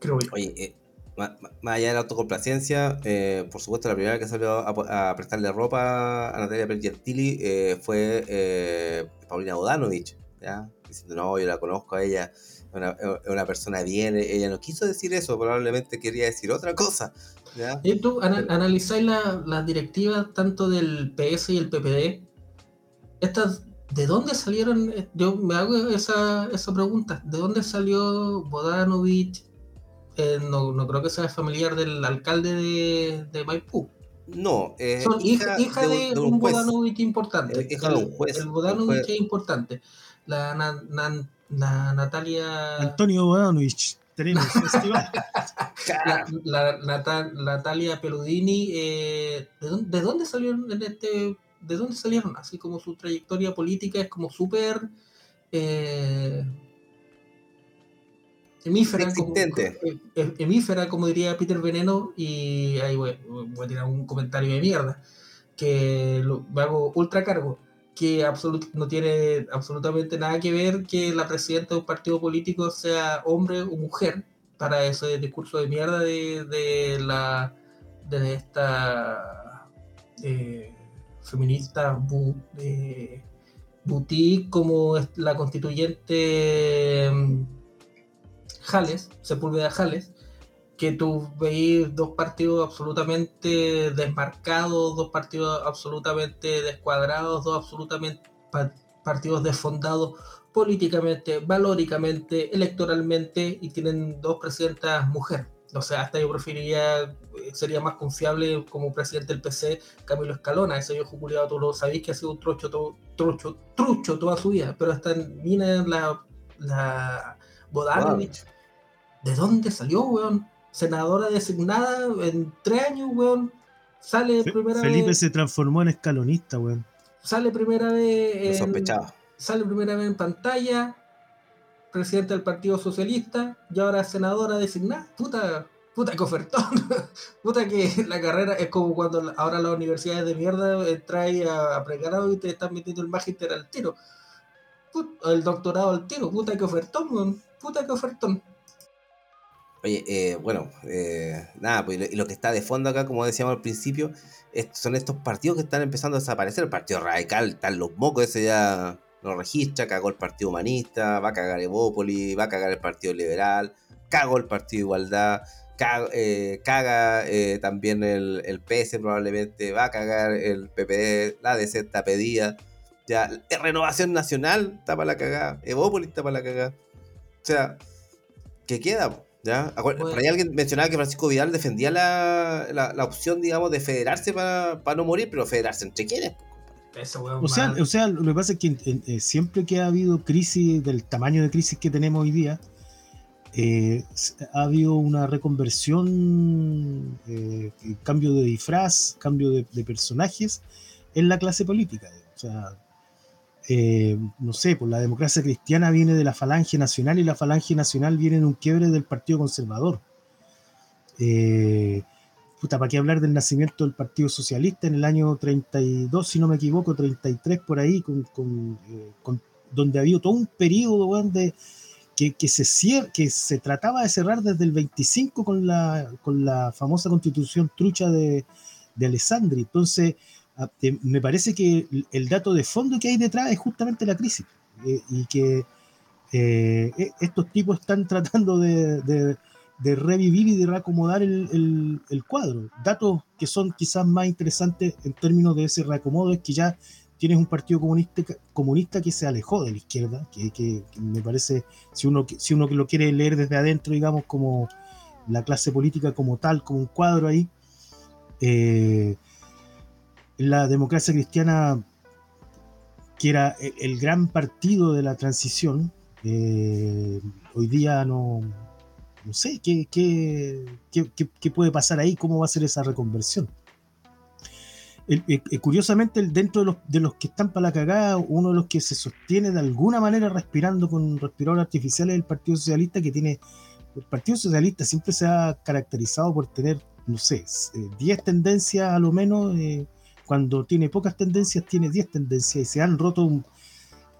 Creo yo. Oye, más, allá de la autocomplacencia, eh, por supuesto, la primera que salió a, prestarle ropa a Natalia Pergentili eh, fue eh, Paulina Bodanovich, ¿ya? diciendo, no, yo la conozco a ella, es una, persona bien, ella no quiso decir eso, probablemente quería decir otra cosa. ¿ya? ¿Y tú analizáis las la directivas tanto del PS y el PPD? Estas, ¿De dónde salieron? Yo me hago esa, esa pregunta, ¿de dónde salió Bodanovich? Eh, no, no, creo que sea familiar del alcalde de, de Maipú. No, eh, son hija, hija de, un, Bodanovich importante. Eh, hija de un juez. El Bodanovich es importante. La, la Natalia. Antonio Bodanovich. Tenemos [laughs] la, la, Natalia Peludini, eh, ¿de, dónde, ¿de, dónde, salieron en este, de dónde salieron? Así como su trayectoria política es como súper eh, hemífera, como, hemífera, como diría Peter Veneno, y ahí voy, a tirar un comentario de mierda, que lo hago ultra cargo, que no tiene absolutamente nada que ver que la presidenta de un partido político sea hombre o mujer, para ese discurso de mierda de, de la de esta eh, feminista bu, eh, boutique como la constituyente Jales, Sepúlveda Jales, que tú veis dos partidos absolutamente desmarcados, dos partidos absolutamente descuadrados, dos absolutamente partidos desfondados políticamente, valóricamente, electoralmente, y tienen dos presidentas mujeres. O sea, hasta yo preferiría, eh, sería más confiable como presidente del PC Camilo Escalona, ese viejo culiado, tú lo sabéis que ha sido un trucho, todo, trucho, toda su vida, pero hasta mina la, la ¿De dónde salió, weón? Senadora designada en tres años, weón. Sale primera vez. Felipe se transformó en escalonista, weón. Sale primera vez. En, sale primera vez en pantalla. Presidente del Partido Socialista. Y ahora senadora designada. Puta. puta que ofertón, [laughs] puta que la carrera es como cuando ahora las universidades de mierda traen a, a precarado y te están metiendo el magíster al tiro. el doctorado al tiro, puta que ofertón, puta que ofertón. Oye, eh, bueno, eh, nada, pues lo, que está de fondo acá, como decíamos al principio, son estos partidos que están empezando a desaparecer. El Partido Radical, están los mocos, ese ya lo registra, cagó el Partido Humanista, va a cagar Evópolis, va a cagar el Partido Liberal, cagó el Partido Igualdad, eh, caga, también el, el, PS probablemente, va a cagar el PPD, la DC está pedida. Ya, Renovación Nacional está para la cagada, Evópolis está para la cagada. O sea, ¿qué queda? ¿Ya? Por ahí alguien mencionaba que Francisco Vidal defendía la, la, opción, digamos, de federarse para, no morir, pero federarse entre quiénes. o, sea, o sea, lo que pasa es que eh, siempre que ha habido crisis del tamaño de crisis que tenemos hoy día, eh, ha habido una reconversión, eh, cambio de disfraz, cambio de, de, personajes en la clase política. O sea, eh, no sé, pues la democracia cristiana viene de la falange nacional y la falange nacional viene de un quiebre del Partido Conservador. Eh, puta, ¿para qué hablar del nacimiento del Partido Socialista en el año 32, si no me equivoco, 33 por ahí, con, eh, donde había todo un periodo de, que, se que se trataba de cerrar desde el 25 con la, con la famosa constitución trucha de, de Alessandri. Entonces, me parece que el dato de fondo que hay detrás es justamente la crisis eh, y que eh, e, estos tipos están [laughs] tratando de, revivir y de reacomodar el, cuadro. Datos que son quizás más interesantes en términos de ese reacomodo es que ya tienes un partido comunista, comunista que se alejó de la izquierda, que, me parece, si uno, si uno lo quiere leer desde adentro, digamos, como la clase política como tal, como un cuadro ahí, eh, la democracia cristiana, que era el, gran partido de la transición, eh, hoy día no, no sé ¿qué, qué, qué, puede pasar ahí, cómo va a ser esa reconversión. curiosamente, dentro de los, de los que están para la cagada, uno de los que se sostiene de alguna manera respirando con respirador artificial es el Partido Socialista, que tiene. El Partido Socialista siempre se ha caracterizado por tener, no sé, 10 eh, tendencias a lo menos eh, cuando tiene pocas tendencias, tiene 10 tendencias y se han roto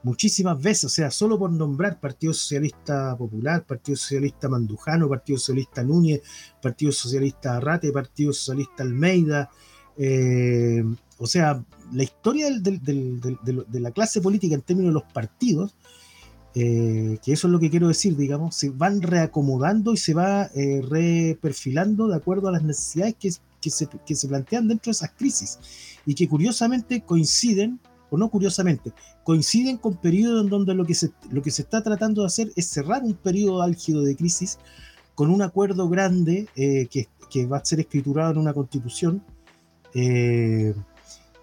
muchísimas veces, o sea, solo por nombrar Partido Socialista Popular, Partido Socialista Mandujano, Partido Socialista Núñez, Partido Socialista Arrate, Partido Socialista Almeida, eh, o sea, la historia de la clase política en términos de los partidos, eh, que eso es lo que quiero decir, digamos, se van reacomodando y se va eh, reperfilando de acuerdo a las necesidades que, que se, plantean dentro de esas crisis y que curiosamente coinciden, o no curiosamente, coinciden con periodos en donde lo que se, lo que se está tratando de hacer es cerrar un periodo álgido de crisis con un acuerdo grande eh, que, que, va a ser escriturado en una constitución eh,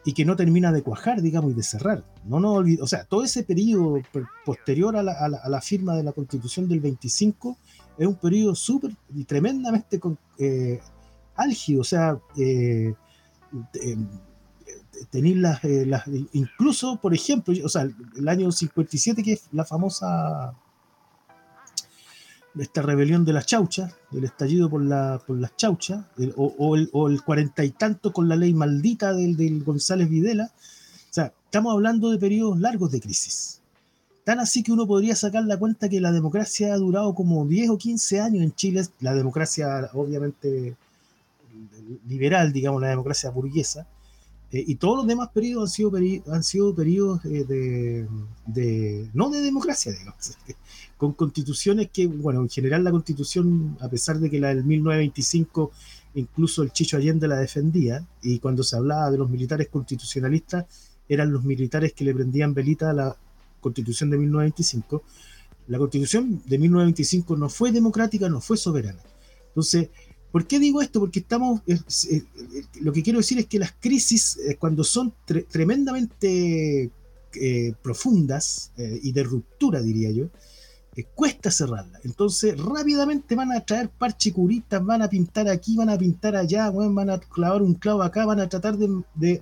y que no termina de cuajar, digamos, y de cerrar. No no o sea, todo ese periodo posterior a la, a, la, firma de la constitución del 25 es un periodo súper y tremendamente eh, álgido, o sea, eh, eh, incluso, por ejemplo, o sea, el año 57, que es la famosa esta rebelión de las chauchas, del estallido por, la, por las chauchas, o, el, cuarenta y tanto con la ley maldita del, del, González Videla. O sea, estamos hablando de periodos largos de crisis. Tan así que uno podría sacar la cuenta que la democracia ha durado como 10 o 15 años en Chile, la democracia obviamente liberal, digamos, la democracia burguesa, eh, y todos los demás periodos han sido, han sido periodos eh, de, no de democracia, digamos, [laughs] con constituciones que, bueno, en general la constitución, a pesar de que la del 1925, incluso el Chicho Allende la defendía, y cuando se hablaba de los militares constitucionalistas, eran los militares que le prendían velita a la constitución de 1925, la constitución de 1925 no fue democrática, no fue soberana. Entonces, ¿Por qué digo esto? Porque estamos, lo que quiero decir es que las crisis, eh, cuando son tremendamente eh, profundas eh, y de ruptura, diría yo, cuesta cerrarlas. Entonces, rápidamente van a traer parchicuritas, van a pintar aquí, van a pintar allá, van a clavar un clavo acá, van a tratar de,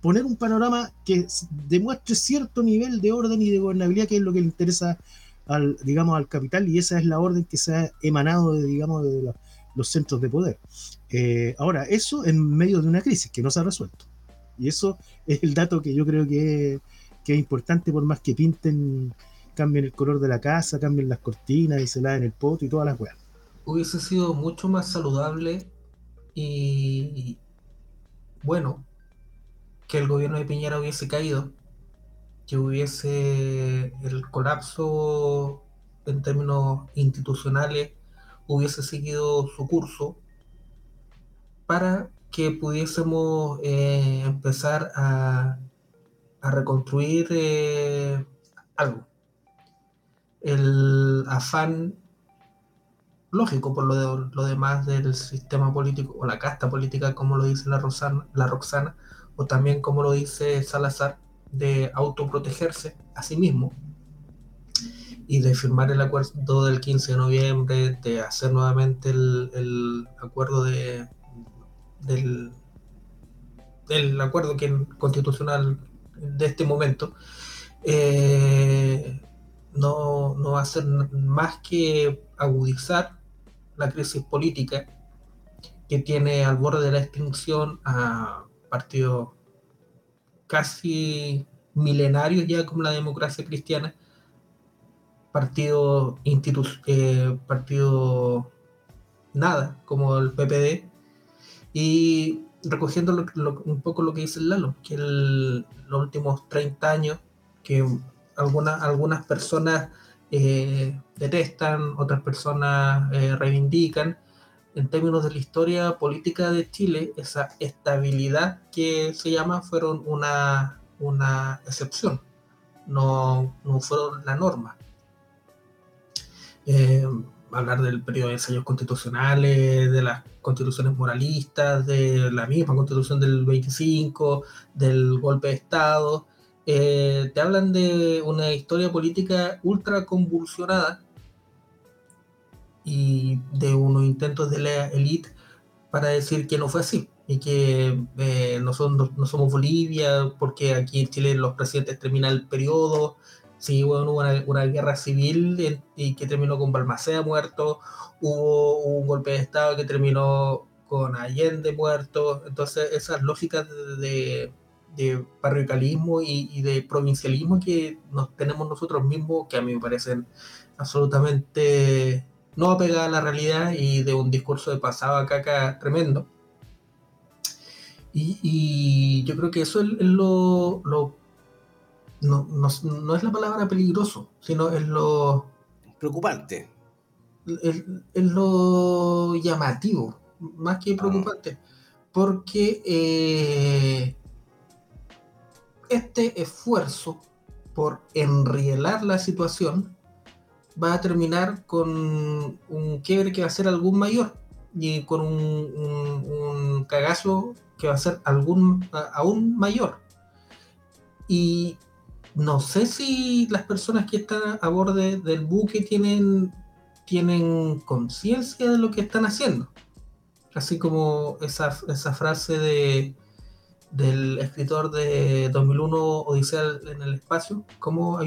poner un panorama que demuestre cierto nivel de orden y de gobernabilidad, que es lo que le interesa al, digamos, al capital, y esa es la orden que se ha emanado de, digamos, de los centros de poder. Eh, ahora, eso en medio de una crisis que no se ha resuelto. Y eso es el dato que yo creo que, que es importante, por más que pinten, cambien el color de la casa, cambien las cortinas y se laven el poto y todas las weas. Hubiese sido mucho más saludable y bueno que el gobierno de Piñera hubiese caído, que hubiese el colapso en términos institucionales hubiese seguido su curso para que pudiésemos eh, empezar a, reconstruir eh, algo. El afán lógico por lo, lo, demás del sistema político o la casta política, como lo dice la, Rosana, la Roxana, o también como lo dice Salazar, de autoprotegerse a sí mismo y de firmar el acuerdo del 15 de noviembre, de hacer nuevamente el, el acuerdo de, del, del acuerdo que, constitucional de este momento, eh, no, no va a ser más que agudizar la crisis política que tiene al borde de la extinción a partidos casi milenarios ya como la democracia cristiana, partido eh, partido nada como el PPD y recogiendo un poco lo que dice Lalo que los últimos 30 años que algunas algunas personas eh, detestan otras personas eh, reivindican en términos de la historia política de Chile esa estabilidad que se llama fueron una una excepción no, no fueron la norma eh, hablar del periodo de ensayos constitucionales, de las constituciones moralistas, de la misma constitución del 25, del golpe de Estado. Eh, te hablan de una historia política ultra convulsionada y de unos intentos de la élite para decir que no fue así y que eh, no, son, no, somos Bolivia porque aquí en Chile los presidentes terminan el periodo Sí, bueno, hubo una, guerra civil y que terminó con Balmaceda muerto, hubo un golpe de Estado que terminó con Allende muerto, entonces esas lógicas de, de parroquialismo y, de provincialismo que nos tenemos nosotros mismos, que a mí me parecen absolutamente no apegadas a la realidad y de un discurso de pasado a caca tremendo. Y, yo creo que eso es, lo, lo no, no, es la palabra peligroso, sino es lo... Preocupante. Es, lo llamativo, más que ah. preocupante, porque eh, este esfuerzo por enrielar la situación va a terminar con un quiebre que va a ser algún mayor y con un, un cagazo que va a ser algún, aún mayor. Y no sé si las personas que están a borde del buque tienen, tienen conciencia de lo que están haciendo. Así como esa, frase de, del escritor de 2001, Odisea en el espacio. ¿Cómo?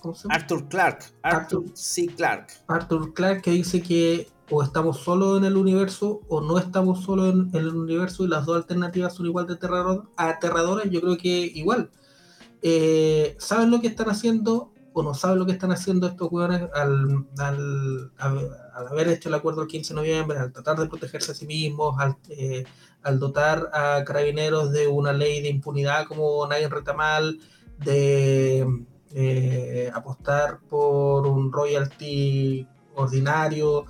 ¿Cómo se llama? Arthur Clarke. Arthur, C. Clarke. Arthur Clarke que dice que o estamos solo en el universo o no estamos solo en, el universo y las dos alternativas son igual de aterradoras. Yo creo que igual eh, saben lo que están haciendo o no saben lo que están haciendo estos jugadores al, al, haber hecho el acuerdo el 15 de noviembre, al tratar de protegerse a sí mismos, al, eh, dotar a carabineros de una ley de impunidad como nadie retamal, de eh, apostar por un royalty ordinario,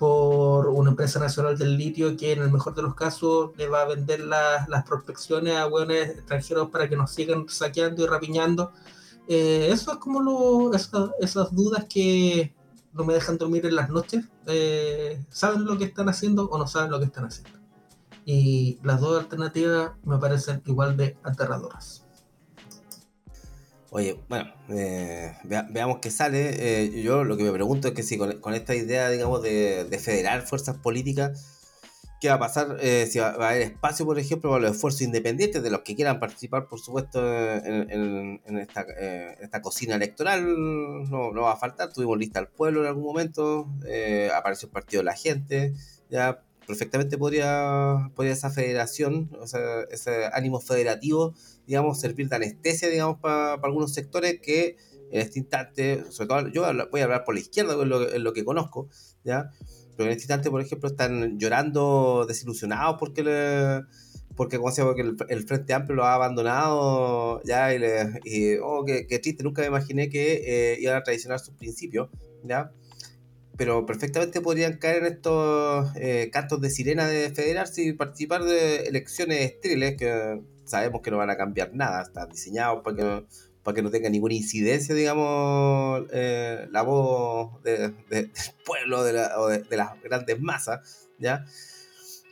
por una empresa nacional del litio que en el mejor de los casos le va a vender las prospecciones a hueones extranjeros para que nos sigan saqueando y rapiñando. Eh, eso es como lo, esas, dudas que no me dejan dormir en las noches. Eh, ¿Saben lo que están haciendo o no saben lo que están haciendo? Y las dos alternativas me parecen igual de aterradoras. Oye, bueno, eh, veamos qué sale. Eh, yo lo que me pregunto es que si con, esta idea, digamos, de, federar fuerzas políticas, qué va a pasar, eh, si va, a haber espacio, por ejemplo, para los esfuerzos independientes de los que quieran participar, por supuesto, en, esta, eh, esta, cocina electoral. No, no, va a faltar. Tuvimos lista al pueblo en algún momento, eh, apareció el partido de la gente, ya perfectamente podría, podría esa federación, o sea, ese ánimo federativo, digamos, servir de anestesia, digamos, para, algunos sectores que en este instante, sobre todo yo voy a hablar por la izquierda, en lo, en lo que conozco, ¿ya? pero en este instante, por ejemplo, están llorando desilusionados porque le, porque, que el, Frente Amplio lo ha abandonado ya y, le, y oh, qué, triste, nunca me imaginé que eh, iban a traicionar sus principios, ¿ya? Pero perfectamente podrían caer en estos eh, cantos de sirena de federarse y participar de elecciones estériles que sabemos que no van a cambiar nada, están diseñados para que no, tenga ninguna incidencia, digamos, eh, la voz del pueblo de o de, las grandes masas, ¿ya?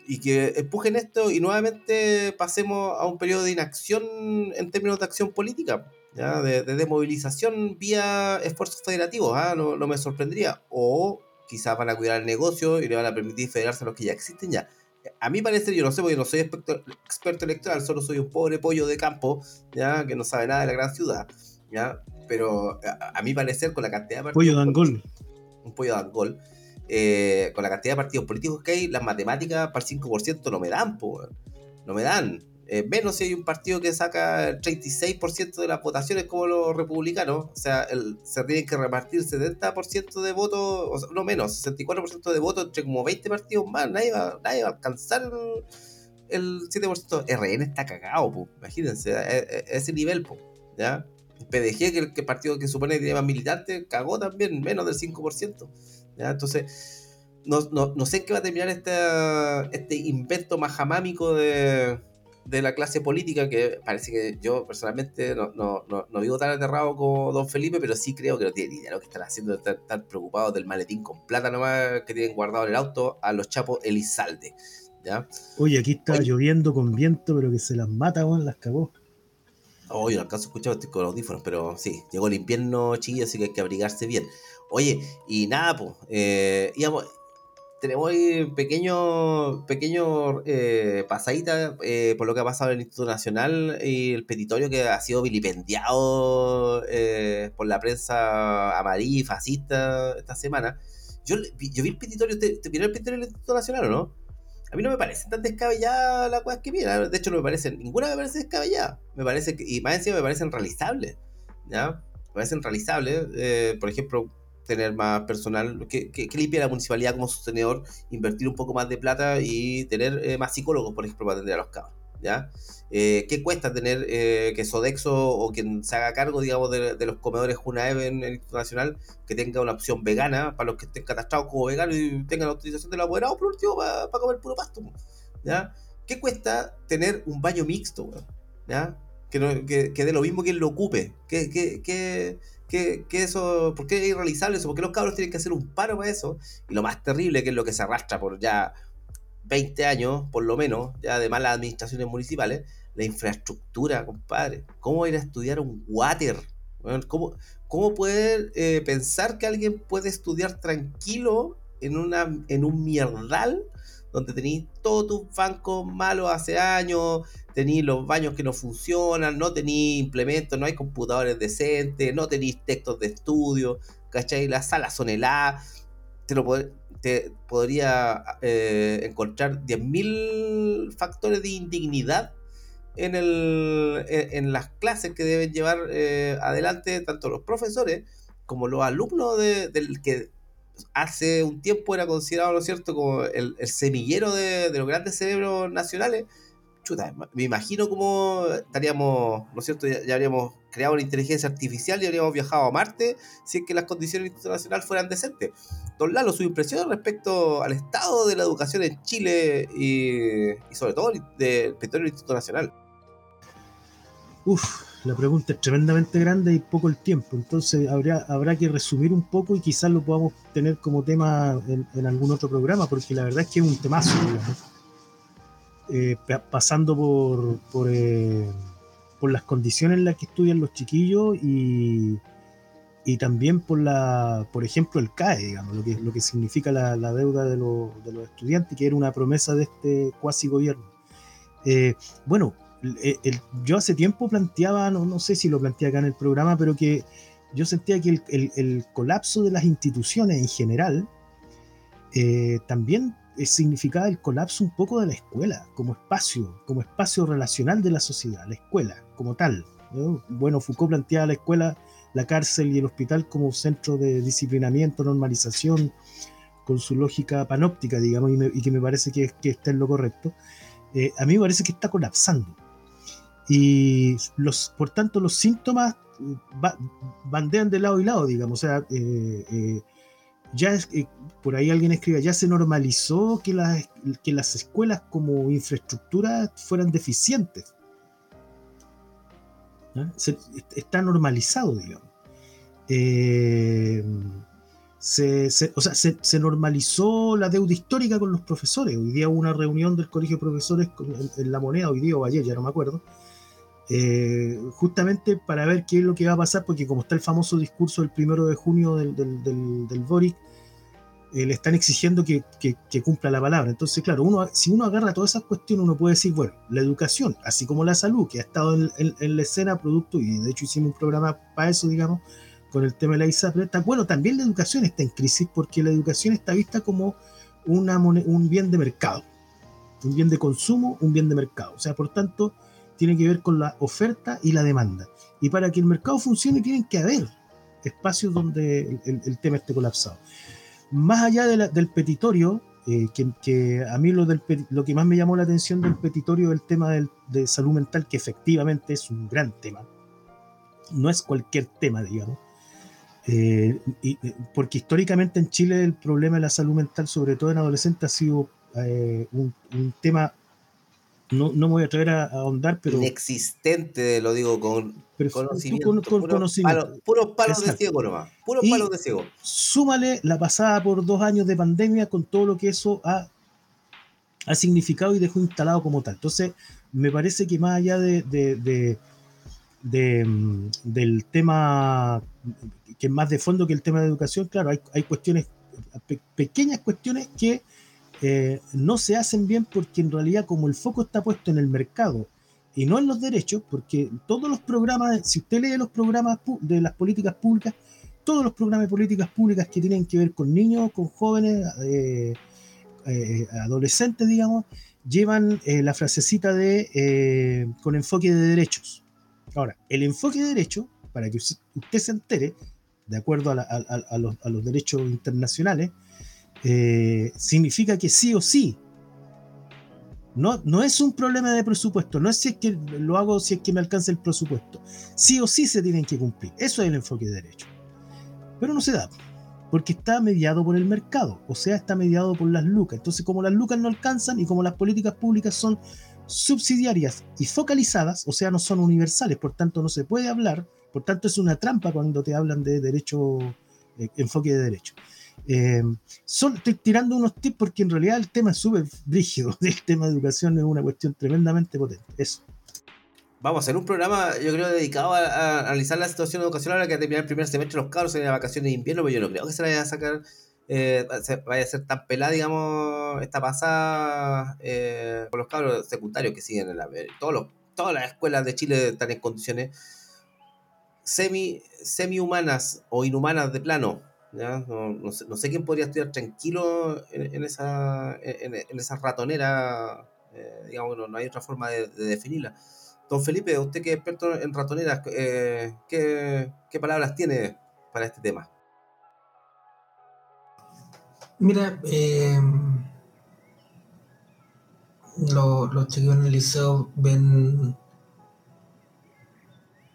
Y que empujen esto y nuevamente pasemos a un periodo de inacción en términos de acción política, ¿ya? De, de desmovilización vía esfuerzos federativos, ¿ah? no, no me sorprendería. O quizás van a cuidar el negocio y le van a permitir federarse a los que ya existen ya a mí parece, yo no sé porque no soy experto, electoral, solo soy un pobre pollo de campo, ya que no sabe nada de la gran ciudad, ya, pero a, mí parecer con la cantidad de partidos pollo de Angol, un pollo de Angol, eh, con la cantidad de partidos políticos que hay, las matemáticas para el 5% no me dan, no me dan menos eh, si hay un partido que saca el 36% de las votaciones como los republicanos, o sea, el, se tienen que repartir 70% de votos, no menos, 64% de votos entre como 20 partidos más, nadie va, nadie va a alcanzar el, 7%. RN está cagado, pues, imagínense, a, ese nivel, pues, ¿ya? PDG, que el, partido que supone que tiene más militantes, cagó también, menos del 5%, ¿ya? Entonces, no, no, no sé en qué va a terminar este, este invento majamámico de de la clase política, que parece que yo personalmente no, no, no, vivo tan aterrado como don Felipe, pero sí creo que no tiene ni idea lo que están haciendo, están tan preocupados del maletín con plata nomás que tienen guardado en el auto a los chapos Elizalde. ¿ya? Oye, aquí está lloviendo con viento, pero que se las mata, weón, las cagó. Oye, no alcanzo a escuchar, estoy con audífonos, pero sí, llegó el invierno, chiquillo, así que hay que abrigarse bien. Oye, y nada, pues, eh, íbamos, tenemos pequeño, pequeño eh, pasadita eh, por lo que ha pasado en el Instituto Nacional y el petitorio que ha sido vilipendiado eh, por la prensa amarilla y fascista esta semana. Yo, yo vi el petitorio, ¿te, te el petitorio del Instituto Nacional o no? A mí no me parece tan descabellada la cosa que mira. De hecho, no me parece, ninguna me parece descabellada. Me parece y más encima me parecen realizables. ¿Ya? Me parecen realizables. Eh, por ejemplo, tener más personal, que, limpia la municipalidad como sostenedor, invertir un poco más de plata y tener eh, más psicólogos, por ejemplo, para atender a los cabos. ¿ya? Eh, ¿Qué cuesta tener eh, que Sodexo o quien se haga cargo, digamos, de, los comedores Junaev en el Instituto Nacional, que tenga una opción vegana para los que estén catastrados como veganos y tengan la autorización del apoderado, por último, para, comer puro pasto? ¿ya? ¿Qué cuesta tener un baño mixto? ¿ya? Que, no, que, que dé lo mismo quien lo ocupe. ¿Qué, qué, qué, que, eso, ¿por qué es irrealizable eso? ¿Por qué los cabros tienen que hacer un paro para eso? Y lo más terrible, que es lo que se arrastra por ya 20 años, por lo menos, ya de malas administraciones municipales, la infraestructura, compadre. ¿Cómo ir a estudiar un water? ¿Cómo, cómo poder eh, pensar que alguien puede estudiar tranquilo en, una, en un mierdal donde tenéis todos tus bancos malos hace años, tenéis los baños que no funcionan, no tenéis implementos, no hay computadores decentes, no tenéis textos de estudio, ¿cachai? Las salas son heladas, te, lo te podría eh, encontrar 10.000 factores de indignidad en, el, en, las clases que deben llevar eh, adelante tanto los profesores como los alumnos del que hace un tiempo era considerado, ¿no es cierto?, como el, semillero de, los grandes cerebros nacionales. Chuta, me imagino cómo estaríamos, ¿no es cierto?, ya, habríamos creado una inteligencia artificial y habríamos viajado a Marte si es que las condiciones internacionales fueran decentes. Don Lalo, su impresión respecto al estado de la educación en Chile y, sobre todo del petróleo Instituto Nacional. Uf, la pregunta es tremendamente grande y poco el tiempo, entonces habrá, habrá que resumir un poco y quizás lo podamos tener como tema en, algún otro programa, porque la verdad es que es un temazo, eh, pasando por, por, eh, por, las condiciones en las que estudian los chiquillos y, y también por la, por ejemplo, el CAE, digamos, lo que, lo que significa la, deuda de, los estudiantes, que era una promesa de este cuasi gobierno. Eh, bueno, yo hace tiempo planteaba, no, no, sé si lo planteé acá en el programa, pero que yo sentía que el, colapso de las instituciones en general eh, también significaba el colapso un poco de la escuela como espacio, como espacio relacional de la sociedad, la escuela como tal. Bueno, Foucault planteaba la escuela la cárcel y el hospital como centro de disciplinamiento, normalización, con su lógica panóptica, digamos, y, que me parece que, está en lo correcto, eh, a mí me parece que está colapsando. Y los, por tanto los síntomas eh, bandean de lado y lado, digamos. O sea, eh, ya es, por ahí alguien escribe, ya se normalizó que las, que las escuelas como infraestructura fueran deficientes. está normalizado, digamos. Eh, se, o sea, se, normalizó la deuda histórica con los profesores. Hoy día hubo una reunión del Colegio de Profesores en, La Moneda, hoy día o ayer, ya no me acuerdo, eh, justamente para ver qué es lo que va a pasar, porque como está el famoso discurso del primero de junio del, del, Boric, eh, le están exigiendo que, cumpla la palabra. Entonces, claro, uno, si uno agarra todas esas cuestiones, uno puede decir, bueno, la educación, así como la salud, que ha estado en, en la escena producto, y de hecho hicimos un programa para eso, digamos, con el tema de la ISAPRE. Bueno, también la educación está en crisis porque la educación está vista como una, un bien de mercado, un bien de consumo, un bien de mercado. O sea, por tanto, tiene que ver con la oferta y la demanda. Y para que el mercado funcione, tienen que haber espacios donde el, tema esté colapsado. Más allá del petitorio, eh, que, a mí lo, que más me llamó la atención del petitorio es el tema de salud mental, que efectivamente es un gran tema. No es cualquier tema, digamos. Eh, eh, porque históricamente en Chile el problema de la salud mental, sobre todo en adolescentes, ha sido eh, un, tema, no, no, me voy a atrever a, ahondar, pero... Inexistente, lo digo con conocimiento. puros palos de ciego nomás, puros palos de ciego. Súmale la pasada por dos años de pandemia con todo lo que eso ha, ha significado y dejó instalado como tal. Entonces, me parece que más allá de, de, de mm, del tema que es más de fondo que el tema de educación, claro, hay, hay cuestiones, pequeñas cuestiones que eh, no se hacen bien porque en realidad como el foco está puesto en el mercado y no en los derechos, porque todos los programas, si usted lee los programas de las políticas públicas, todos los programas de políticas públicas que tienen que ver con niños, con jóvenes, eh, eh, adolescentes, digamos, llevan la frasecita de con enfoque de derechos. Ahora, el enfoque de derechos, para que usted se entere, de acuerdo a, los, derechos internacionales, eh, significa que sí o sí. No, no es un problema de presupuesto, no es si es que lo hago si es que me alcanza el presupuesto. Sí o sí se tienen que cumplir. Eso es el enfoque de derecho. Pero no se da, porque está mediado por el mercado, o sea, está mediado por las lucas. Entonces, como las lucas no alcanzan y como las políticas públicas son subsidiarias y focalizadas, o sea, no son universales, por tanto no se puede hablar por tanto, es una trampa cuando te hablan de derecho, eh, enfoque de derecho. Eh, estoy tirando unos tips porque en realidad el tema es súper rígido. [laughs] El tema de educación es una cuestión tremendamente potente. Eso. Vamos a un programa, yo creo, dedicado a, analizar la situación educacional ahora que terminar el primer semestre los cabros en las vacaciones de invierno, pero yo no creo que se vaya a sacar, eh, vaya a ser tan pelada, digamos, esta pasada eh, con los cabros secundarios que siguen en la. Todos los, todas las escuelas de Chile están en condiciones semi, semi humanas o inhumanas de plano. No, sé, quién podría estudiar tranquilo en, esa, en, esa ratonera. Eh, digamos, no, hay otra forma de, definirla. Don Felipe, usted que es experto en ratoneras, eh, ¿qué, palabras tiene para este tema? Mira, eh, los chicos en el liceo ven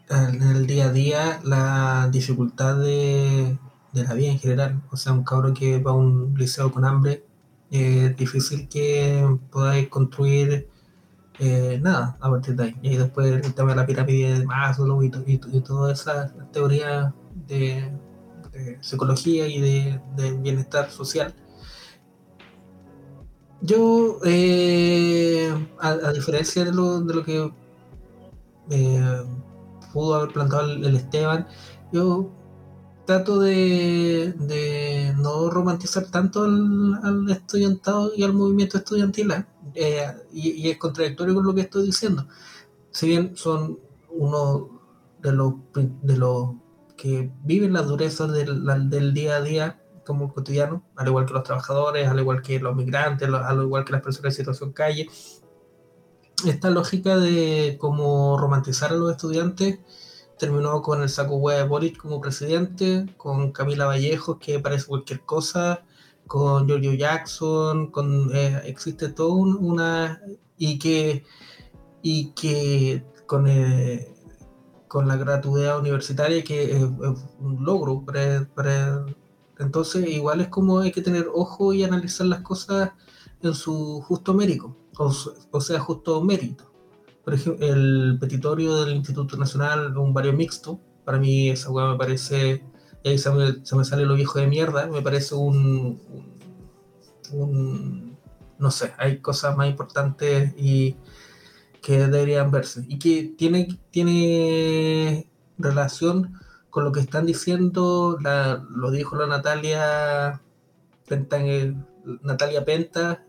en el día a día la dificultad de, la vida en general. O sea, un cabro que va a un liceo con hambre, es difícil que podáis construir eh, nada a partir de ahí. Y después el tema de la pirámide de Maslow y, y, y toda esa teoría de, psicología y de, bienestar social. Yo, eh, a, diferencia de lo, de lo que eh, pudo haber plantado el, Esteban. Yo trato de, de no romantizar tanto al, al, estudiantado y al movimiento estudiantil ¿eh? Eh, y, y, es contradictorio con lo que estoy diciendo. Si bien son uno de los, de los que viven las durezas del, del día a día como cotidiano, al igual que los trabajadores, al igual que los migrantes, al igual que las personas en situación calle, esta lógica de como romantizar a los estudiantes terminó con el saco hueá de Boric como presidente, con Camila Vallejos, que parece cualquier cosa, con Giorgio Jackson, con eh, existe todo una y que y que con eh, con la gratuidad universitaria que es, un logro entonces igual es como hay que tener ojo y analizar las cosas en su justo mérito o, sea justo mérito por ejemplo, el petitorio del Instituto Nacional, un barrio mixto, para mí esa weá me parece, y ahí se me, sale lo viejo de mierda, me parece un, un, no sé, hay cosas más importantes y que deberían verse. Y que tiene, tiene relación con lo que están diciendo, la, lo dijo la Natalia Penta, Natalia Penta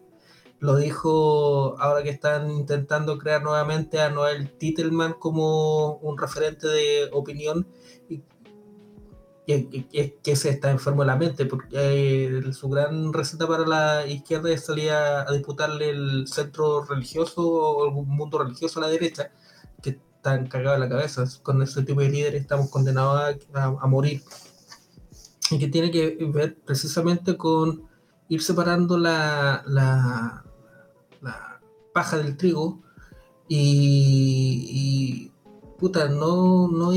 lo dijo ahora que están intentando crear nuevamente a Noel Titelman como un referente de opinión y, que se está enfermo de la mente, porque eh, su gran receta para la izquierda es salir a, disputarle el centro religioso o el mundo religioso a la derecha, que están cagados en la cabeza. Con ese tipo de líderes estamos condenados a, morir. Y que tiene que ver precisamente con ir separando la, la paja del trigo y, puta, no, no,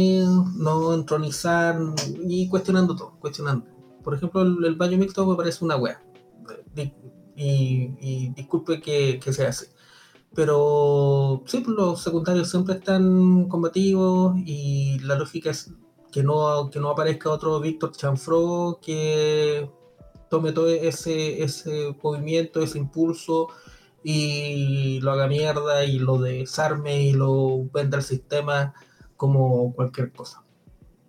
no entronizar y cuestionando todo, cuestionando. Por ejemplo, el, baño mixto me parece una wea. Y, disculpe que, que sea. Pero sí, pues, los secundarios siempre están combativos y la lógica es que no, que no aparezca otro Víctor Chanfro que tome todo ese, ese movimiento, ese impulso y lo haga mierda y lo desarme y lo venda al sistema como cualquier cosa.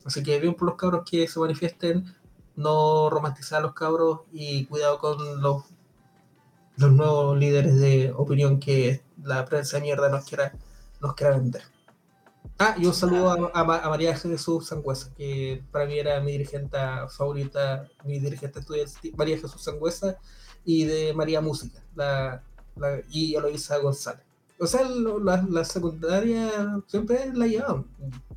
Así que bien por los cabros que se manifiesten, no romantizar a los cabros y cuidado con los, los nuevos líderes de opinión que la prensa de mierda nos quiera, nos quiera vender. Ah, y un saludo a, a, María Jesús Sangüesa, que para mí era mi dirigente favorita, mi dirigente estudiantil, María Jesús Sangüesa, y de María Música, la, y Eloisa González. O sea, la, la, secundaria siempre la llevaban.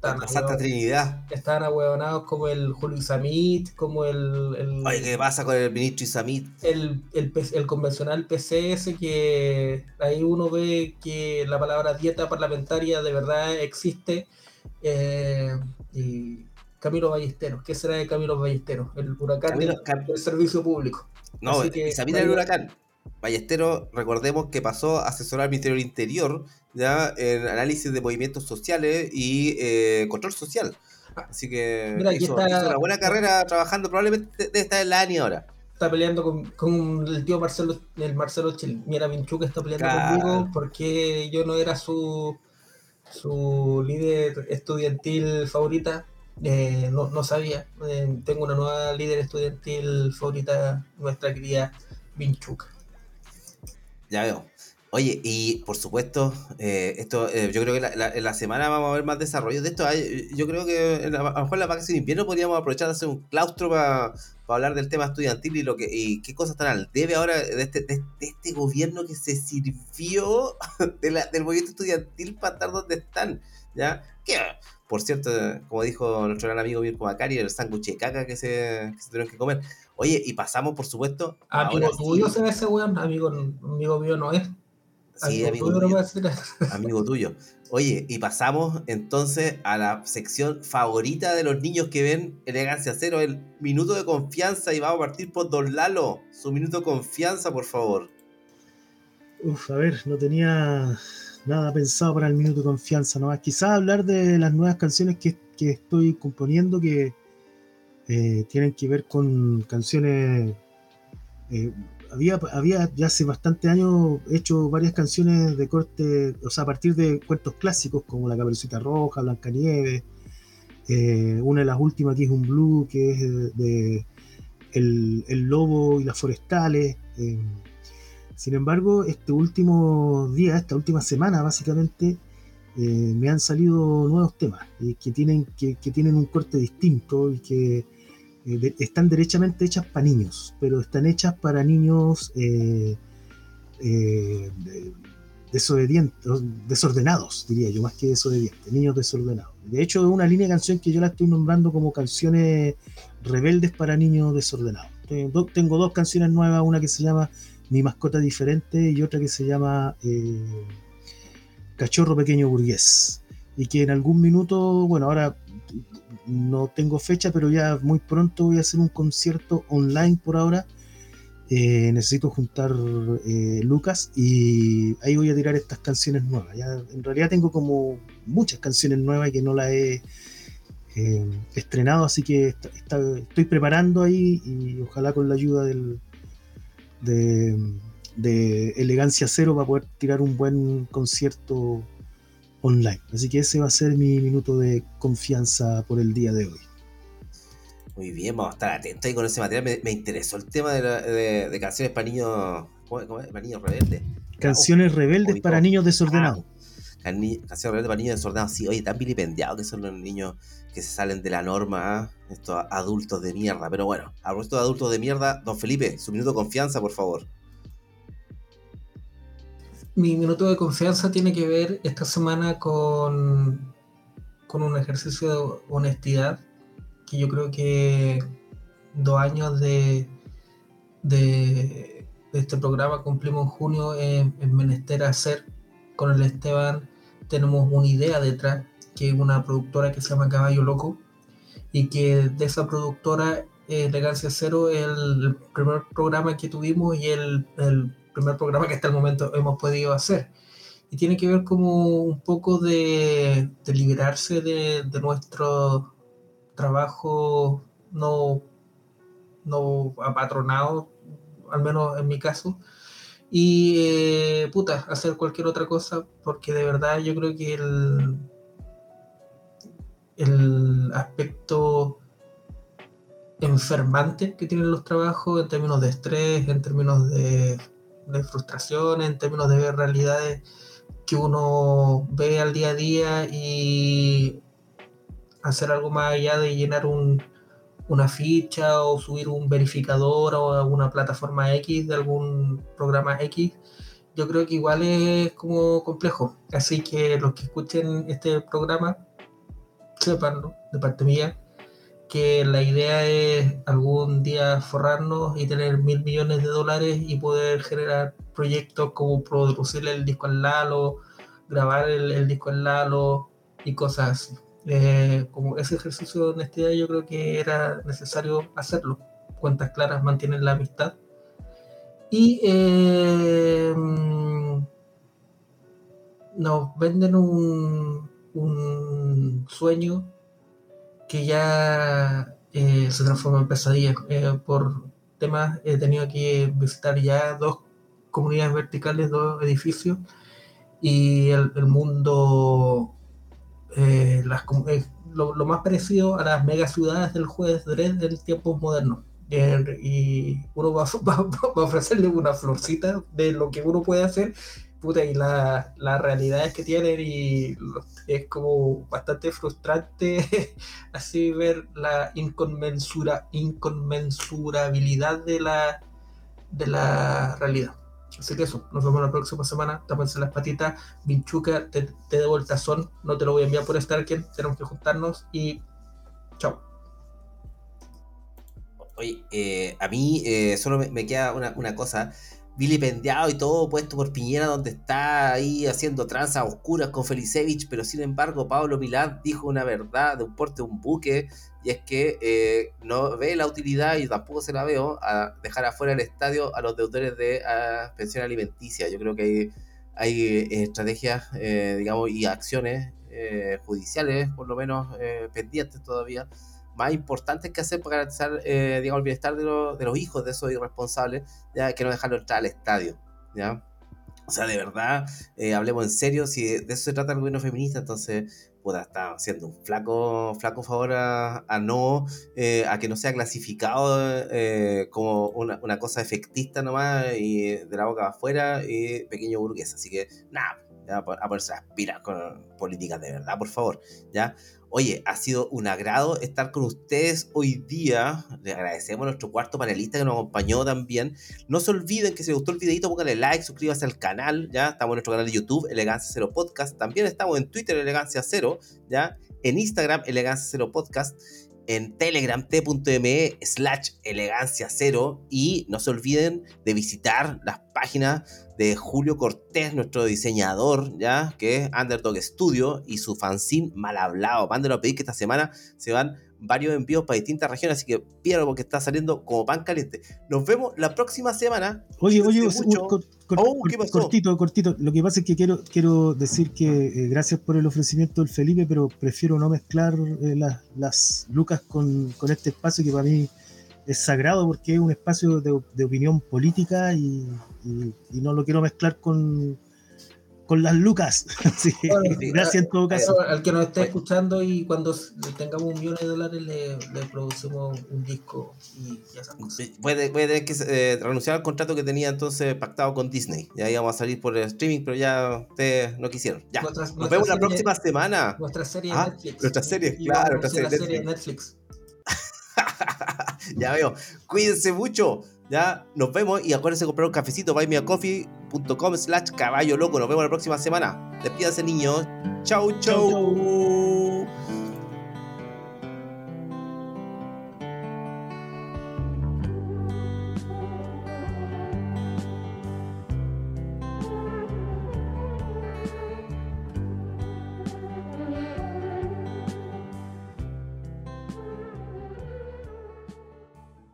La Santa Trinidad. Estaban ahuevonados como el Julio Isamit, como el, el. Oye, ¿qué pasa con el ministro Isamit? El, el, el, convencional PCS, que ahí uno ve que la palabra dieta parlamentaria de verdad existe. Eh, y Camilo Ballesteros, ¿qué será de Camilo Ballesteros? El huracán del, servicio público. No, Isamit era el huracán. Ballesteros, recordemos que pasó a asesorar al Ministerio del Interior ya en análisis de movimientos sociales y eh, control social. Así que hizo, una buena carrera trabajando, probablemente debe estar en la ANI ahora. Está peleando con, con, el tío Marcelo, el Marcelo Mira, Vinchuca está peleando conmigo porque yo no era su, su líder estudiantil favorita. Eh, no, no, sabía. Eh, tengo una nueva líder estudiantil favorita, nuestra querida Vinchuca. Ya veo. Oye, y por supuesto, eh, esto eh, yo creo que en la semana vamos a ver más desarrollo de esto. yo creo que a lo mejor la vacaciones de invierno podríamos aprovechar de hacer un claustro para hablar del tema estudiantil y lo que y qué cosas están al debe ahora de este, este gobierno que se sirvió [laughs] de la, del movimiento estudiantil para estar donde están. ¿Ya? Por cierto, como dijo nuestro gran amigo Mirko Macari, el sándwich de caca que se tuvieron que comer. Oye, y pasamos, por supuesto. Amigo tuyo se ve ese weón, amigo, amigo mío no es. Sí, amigo, amigo tuyo. amigo tuyo. Oye, y pasamos entonces a la sección favorita de los niños que ven Elegancia Cero, el minuto de confianza. Y vamos a partir por Don Lalo. Su minuto de confianza, por favor. Uf, a ver, no tenía nada pensado para el minuto de confianza nomás. Quizás hablar de las nuevas canciones que, que estoy componiendo que eh, tienen que ver con canciones. Eh, había, había ya hace bastante años hecho varias canciones de corte, o sea, a partir de cuentos clásicos como La Caperucita Roja, Blancanieves, una de las últimas que es un blue, que es de, el, lobo y las forestales. sin embargo, este último día, esta última semana, básicamente, me han salido nuevos temas que, tienen, que, tienen un corte distinto y que están derechamente hechas para niños, pero están hechas para niños eh, desobedientes, desordenados, diría yo, más que desobedientes, niños desordenados. De hecho, una línea de canción que yo la estoy nombrando como canciones rebeldes para niños desordenados. Tengo, dos canciones nuevas, una que se llama Mi mascota diferente y otra que se llama eh, Cachorro Pequeño Burgués. Y que en algún minuto, bueno, ahora no tengo fecha, pero ya muy pronto voy a hacer un concierto online por ahora eh, necesito juntar eh, Lucas y ahí voy a tirar estas canciones nuevas. Ya, en realidad tengo como muchas canciones nuevas que no las he eh, estrenado, así que estoy preparando ahí y ojalá con la ayuda del, de, de Elegancia Cero para poder tirar un buen concierto online. Así que ese va a ser mi minuto de confianza por el día de hoy. Muy bien, vamos a estar atentos ahí con ese material. Me, interesó el tema de, canciones para niños, Para niños rebeldes. Canciones rebeldes para niños desordenados. Ah, canciones rebeldes para niños desordenados. Sí, oye, tan vilipendiados que son los niños que se salen de la norma, ¿ah? estos adultos de mierda. Pero bueno, a de adultos de mierda, don Felipe, su minuto de confianza, por favor. Mi minuto de confianza tiene que ver esta semana con, con un ejercicio de honestidad que yo creo que dos años de, de, este programa cumplimos en junio en, Menester Hacer con el Esteban. Tenemos una idea detrás, que es una productora que se llama Caballo Loco, y que de esa productora, Elegancia Cero, el primer programa que tuvimos y el, el primer programa que hasta el momento hemos podido hacer y tiene que ver como un poco de, liberarse de, de, nuestro trabajo no, no apatronado, al menos en mi caso. Y eh, puta, hacer cualquier otra cosa, porque de verdad yo creo que el, el aspecto enfermante que tienen los trabajos en términos de estrés, en términos de, de frustración, en términos de ver realidades que uno ve al día a día y hacer algo más allá de llenar un, una ficha o subir un verificador o alguna plataforma X de algún programa X, yo creo que igual es como complejo. Así que los que escuchen este programa, sepanlo de parte mía, que la idea es algún día forrarnos y tener mil millones de dólares y poder generar proyectos como producir el disco en Lalo, grabar el, el disco en Lalo y cosas así. Eh, como ese ejercicio de honestidad yo creo que era necesario hacerlo. Cuentas claras mantienen la amistad. Y eh, nos venden un, un, sueño que ya eh, se transforma en pesadilla. por temas he tenido que visitar ya dos comunidades verticales, dos edificios, y el, mundo eh, las, eh, lo, más parecido a las megaciudades del juez Dredd del tiempo moderno. Eh, y uno [laughs] va, a ofrecerle una florcita de lo que uno puede hacer, puta, y la, las realidades que tienen, y es como bastante frustrante [laughs] así ver la inconmensura, inconmensurabilidad de la, de la realidad. Así que eso, nos vemos la próxima semana. Tápense las patitas. Vinchuca, te, te el tazón. No te lo voy a enviar por Starken. Tenemos que juntarnos y chao. Oye, eh, a mí eh, solo me, queda una, una cosa vilipendiado y todo puesto por Piñera, donde está ahí haciendo tranzas oscuras con Felicevich, pero sin embargo Pablo Milán dijo una verdad de un porte un buque, y es que eh, no ve la utilidad, y tampoco se la veo, a dejar afuera del estadio a los deudores de pensión alimenticia. Yo creo que hay, hay eh, estrategias, eh, digamos, y acciones judiciales, por lo menos, pendientes todavía, más importantes que hacer para garantizar, digamos, el bienestar de, de, los hijos de esos irresponsables, ya que no dejarlo entrar al estadio, ¿ya? O sea, de verdad, eh, hablemos en serio, si de eso se trata el gobierno feminista, entonces pueda estar haciendo un flaco, flaco favor a, no, eh, a que no sea clasificado eh, como una, una, cosa efectista nomás y de la boca afuera y pequeño burgués. Así que nada, a ponerse a aspirar con políticas de verdad, por favor. ¿ya? Oye, ha sido un agrado estar con ustedes hoy día. Le agradecemos a nuestro cuarto panelista que nos acompañó también. No se olviden que si les gustó el videito, pónganle like, suscríbanse al canal. Ya estamos en nuestro canal de YouTube, Elegancia Cero Podcast. También estamos en Twitter, Elegancia Cero. Ya en Instagram, Elegancia Cero Podcast en Telegram, t.me slash elegancia cero. Y no se olviden de visitar las páginas de Julio Cortés, nuestro diseñador, ya que es Underdog Studio, y su fanzine mal hablado. Mándenlo a pedir que esta semana se van varios envíos para distintas regiones, así que pierdo porque está saliendo como pan caliente. Nos vemos la próxima semana. Oye, oye, oh, cortito, cortito. Lo que pasa es que quiero, quiero decir que eh, gracias por el ofrecimiento del Felipe, pero prefiero no mezclar eh, las lucas con, este espacio que para mí es sagrado porque es un espacio de, opinión política y no lo quiero mezclar con con las lucas. [laughs] gracias en todo caso. Al que nos esté escuchando y cuando tengamos un millón de dólares le, producimos un disco y, esas cosas. Puede, tener que eh, renunciar al contrato que tenía entonces pactado con Disney. Ya íbamos a salir por el streaming, pero ya ustedes no quisieron. Ya. nos vemos la próxima semana. Nuestra serie ah, Netflix. Nuestra serie, claro. Nuestra serie, Netflix. [laughs] ya veo. Cuídense mucho. Ya, nos vemos y acuérdense de comprar un cafecito, buymeacoffee.com slash caballo loco. Nos vemos la próxima semana. Despídase niños. chau. chau.